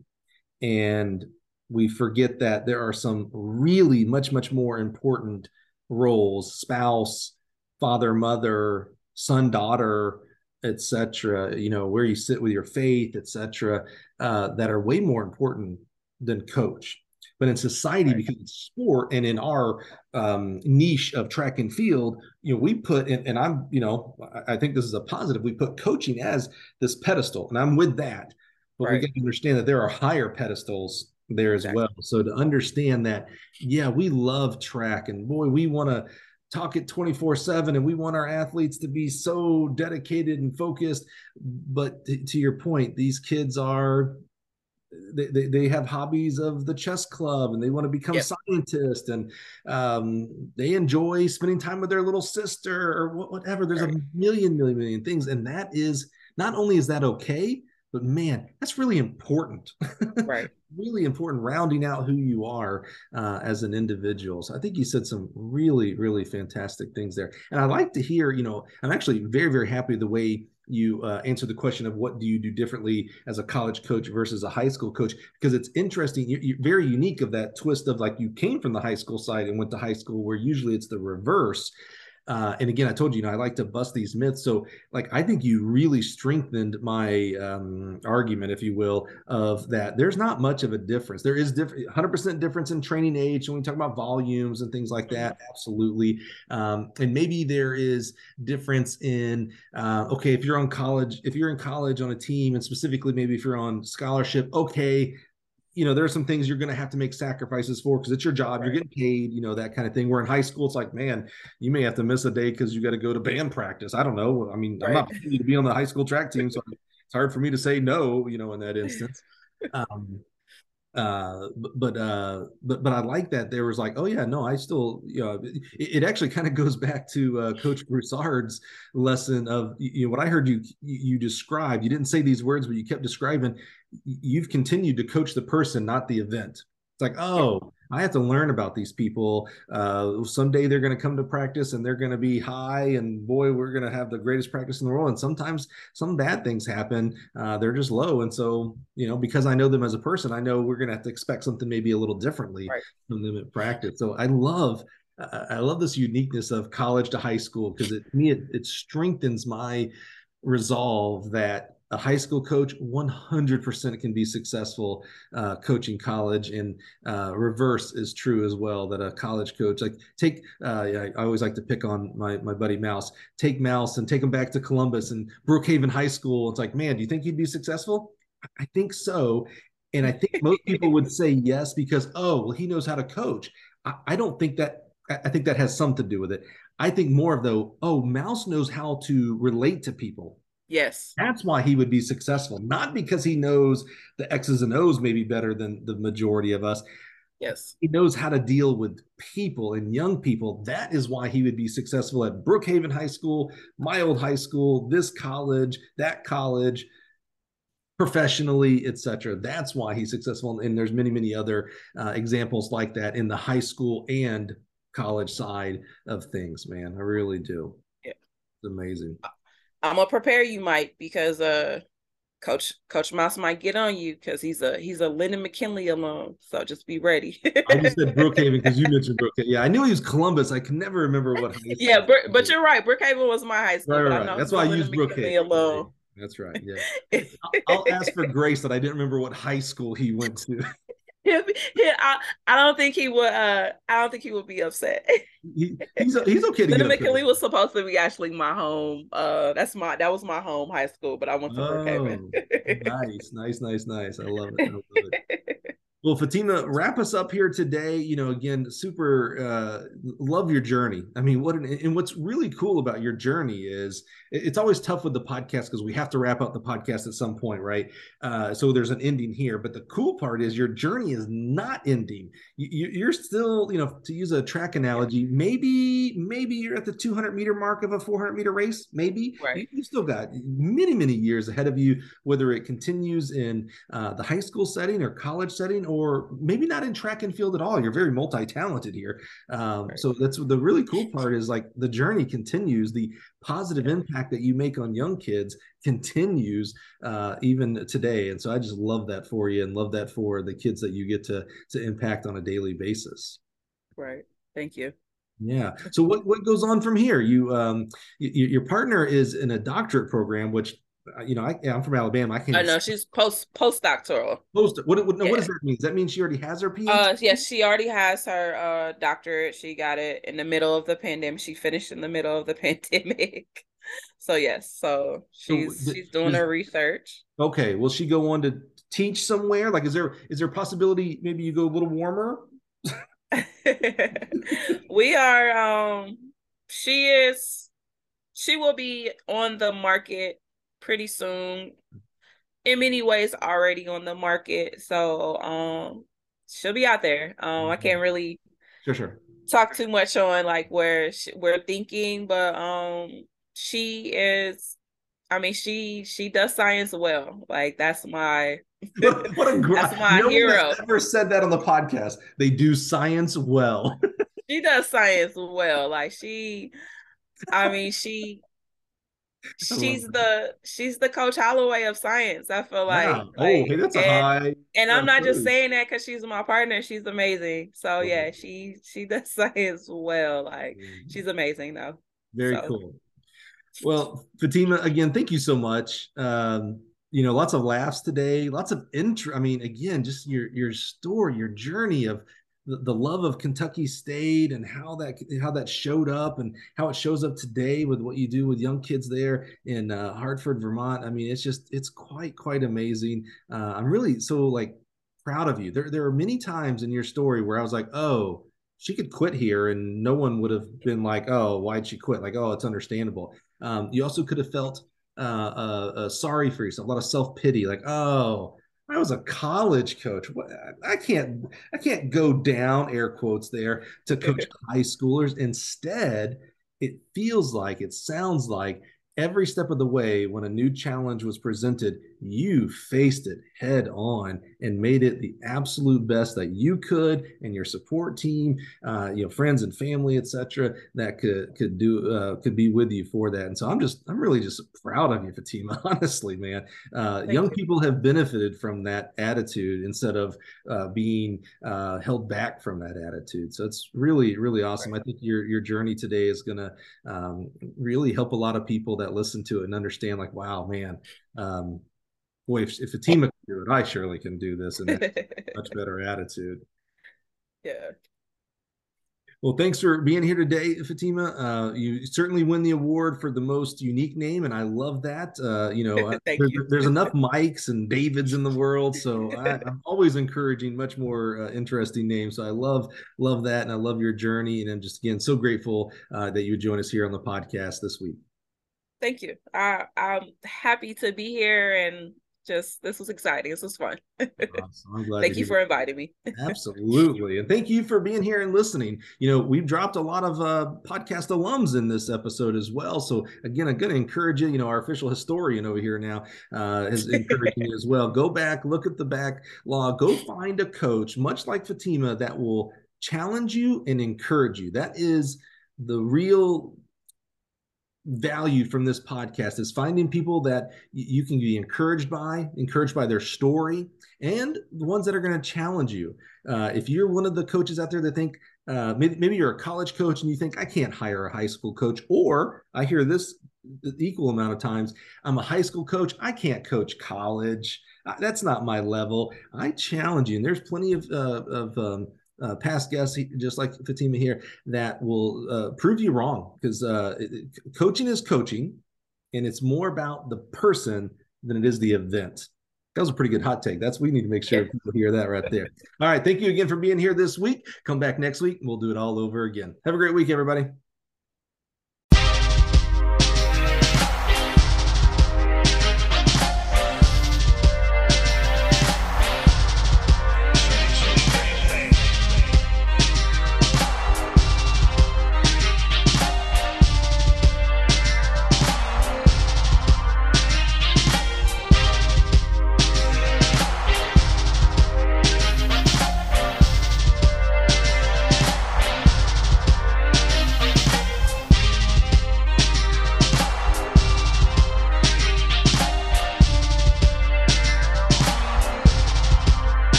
And we forget that there are some really much, much more important roles spouse, father, mother, son, daughter, etc. You know, where you sit with your faith, etc. Uh, that are way more important than coach. But in society, right. because it's sport, and in our um, niche of track and field, you know, we put in, and I'm, you know, I think this is a positive. We put coaching as this pedestal, and I'm with that. But right. we get to understand that there are higher pedestals there as exactly. well. So to understand that, yeah, we love track, and boy, we want to talk it 24 7 and we want our athletes to be so dedicated and focused but to, to your point these kids are they, they, they, have hobbies of the chess club and they want to become yep. scientists and um, they enjoy spending time with their little sister or whatever. There's right. a million million million things and that is not only is that okay but man that's really important. Right. [LAUGHS] Really important rounding out who you are uh, as an individual. So i think you said some really really fantastic things there. And i like to hear you know i'm actually very very happy the way you uh, answer the question of what do you do differently as a college coach versus a high school coach because it's interesting you're, you're, very unique of that twist of like you came from the high school side and went to high school where usually it's the reverse uh, and again, I told you, you know, I like to bust these myths. So, like, I think you really strengthened my um, argument, if you will, of that there's not much of a difference. There is different, 100% difference in training age when we talk about volumes and things like that. Mm-hmm. Absolutely. Um, and maybe there is difference in, uh, okay, if you're on college, if you're in college on a team, and specifically maybe if you're on scholarship, okay, you know, there are some things you're going to have to make sacrifices for because it's your job. Right. You're getting paid, you know, that kind of thing. Where in high school, it's like, man, you may have to miss a day because you got to go to band practice. I don't know. I mean, right. I'm not to be on the high school track team, so it's hard for me to say no, you know, in that instance. Um, uh but uh but but i like that there was like oh yeah no i still you know it, it actually kind of goes [LAUGHS] back to uh coach broussard's lesson of you know what i heard you you describe you didn't say these words but you kept describing you've continued to coach the person not the event. It's like oh I have to learn about these people. Uh, someday they're going to come to practice and they're going to be high, and boy, we're going to have the greatest practice in the world. And sometimes some bad things happen. Uh, they're just low, and so you know, because I know them as a person, I know we're going to have to expect something maybe a little differently right. from them at practice. So I love. I love this uniqueness of college to high school because it me it, it strengthens my resolve that a high school coach 100% can be successful uh, coaching college. And uh, reverse is true as well that a college coach like take uh, i always like to pick on my, my buddy mouse. Take mouse and take him back to columbus and brookhaven high school. It's like man do you think he'd be successful? I think so. And i think most people would say yes because oh well he knows how to coach. I, I don't think that i think that has something to do with it. I think more of though oh mouse knows how to relate to people Yes. That's why he would be successful, not because he knows the X's and O's maybe better than the majority of us. Yes. He knows how to deal with people and young people. That is why he would be successful at Brookhaven High School, my old high school, this college, that college, professionally, etc. That's why he's successful. And there's many, many other uh, examples like that in the high school and college side of things, man. I really do. Yeah. It's amazing. I'm gonna prepare you, Mike, because uh, Coach Coach Mouse might get on you because he's a he's a Linden McKinley alum. So just be ready. I just said Brookhaven because you mentioned Brookhaven. Yeah, I knew he was Columbus. I can never remember what. [LAUGHS] yeah, but you're right. Brookhaven was my high school. Right, right. That's why I used Brookhaven. Alone. That's right. Yeah. [LAUGHS] I'll ask for grace that I didn't remember what high school he went to. I, I don't think he would. Uh, I don't think he would be upset. He, he's he's okay to get McKinley was supposed to be actually my home. Uh, that's my that was my home high school, but I went to oh, nice, nice, nice, nice. I love it. I love it. [LAUGHS] Well, Fatimah, wrap us up here today. You know, again, super uh, love your journey. I mean, what an, and what's really cool about your journey is it's always tough with the podcast because we have to wrap up the podcast at some point, right? Uh, so there's an ending here. But the cool part is your journey is not ending. You, are still, you know, to use a track analogy, maybe maybe you're at the 200 meter mark of a 400 meter race. Maybe right. you, you still got many many years ahead of you, whether it continues in uh, the high school setting or college setting or maybe not in track and field at all. You're very multi-talented here. Um, right. So that's the really cool part is like the journey continues. The positive impact that you make on young kids continues uh, even today. And so I just love that for you and love that for the kids that you get to to impact on a daily basis. Right. Thank you. Yeah. So what, what goes on from here? You um your partner is in a doctorate program, which you know, I, yeah, I'm from Alabama. I can't. I know she's post postdoctoral. Post. What? What, no, yeah. what does that mean? Does that mean she already has her PhD? Uh, yes, yeah, she already has her uh doctorate. She got it in the middle of the pandemic. She finished in the middle of the [LAUGHS] pandemic. so yes, so she's so, she's doing her research. Okay. Will she go on to teach somewhere? Like, is there is there a possibility maybe you go a little warmer? [LAUGHS] we are um she is she will be on the market pretty soon. In many ways already on the market. So um she'll be out there. Um mm-hmm. I can't really sure sure talk too much on like where she, we're thinking, but um she is I mean she she does science well. Like that's my [LAUGHS] what, a great [LAUGHS] that's my no hero. Ever said that on the podcast? They do science well. [LAUGHS] she does science well. Like she, I mean she. She's [LAUGHS] the she's the Coach Holloway of science. I feel like, yeah. oh, like, hey, that's and, a high. And I'm not just saying that because she's my partner. She's amazing. So yeah, she she does [LAUGHS] science well. Like mm-hmm. she's amazing though. Very so. cool. Well, Fatimah, again, thank you so much. Um, you know, lots of laughs today, lots of intro. I mean, again, just your your story, your journey of the, the love of Kentucky State and how that how that showed up and how it shows up today with what you do with young kids there in uh, Hartford, Vermont. I mean, it's just it's quite quite amazing. Uh, I'm really so like proud of you. There there are many times in your story where I was like, oh, she could quit here and no one would have been like, oh, why'd she quit? Like, oh, it's understandable. Um, you also could have felt uh, uh, uh, sorry for yourself, a lot of self pity, like, oh, I was a college coach. I can't, I can't go down air quotes there to [LAUGHS] coach high schoolers. Instead, it feels like, it sounds like every step of the way when a new challenge was presented you faced it head on and made it the absolute best that you could and your support team uh, you know friends and family etc that could could do uh, could be with you for that and so i'm just i'm really just proud of you fatimah [LAUGHS] honestly man uh, young you. people have benefited from that attitude instead of uh, being uh, held back from that attitude so it's really really awesome right. i think your your journey today is going to um, really help a lot of people that listen to it and understand like wow man um, boy, if, if Fatimah can do it, I surely can do this and much better attitude. [LAUGHS] Yeah. Well, thanks for being here today, Fatimah. Uh, you certainly win the award for the most unique name, and I love that. Uh, you know, [LAUGHS] there's, there's, enough Mikes and Davids in the world, so [LAUGHS] I, am always encouraging much more uh, interesting names. So I love love that, and I love your journey, and I'm just again so grateful uh, that you would join us here on the podcast this week. Thank you. I, I'm happy to be here and just this was exciting. This was fun. Awesome. thank you for inviting me. Absolutely. And thank you for being here and listening. You know, we've dropped a lot of uh, podcast alums in this episode as well. So again, I'm going to encourage you, you know, our official historian over here now uh, is encouraging you as well. Go back, look at the backlog, go find a coach, much like Fatimah, that will challenge you and encourage you. That is the real value from this podcast is finding people that you can be encouraged by, encouraged by their story, and the ones that are going to challenge you. Uh, if you're one of the coaches out there that think uh, maybe, maybe you're a college coach and you think I can't hire a high school coach, or I hear this equal amount of times I'm a high school coach, I can't coach college. That's not my level. I challenge you, and there's plenty of uh, of um, uh, past guests, just like Fatimah here, that will uh, prove you wrong because uh, coaching is coaching, and it's more about the person than it is the event. That was a pretty good hot take. That's we need to make sure people hear that right there. All right, thank you again for being here this week. Come back next week. We'll do it all over again. Have a great week, everybody.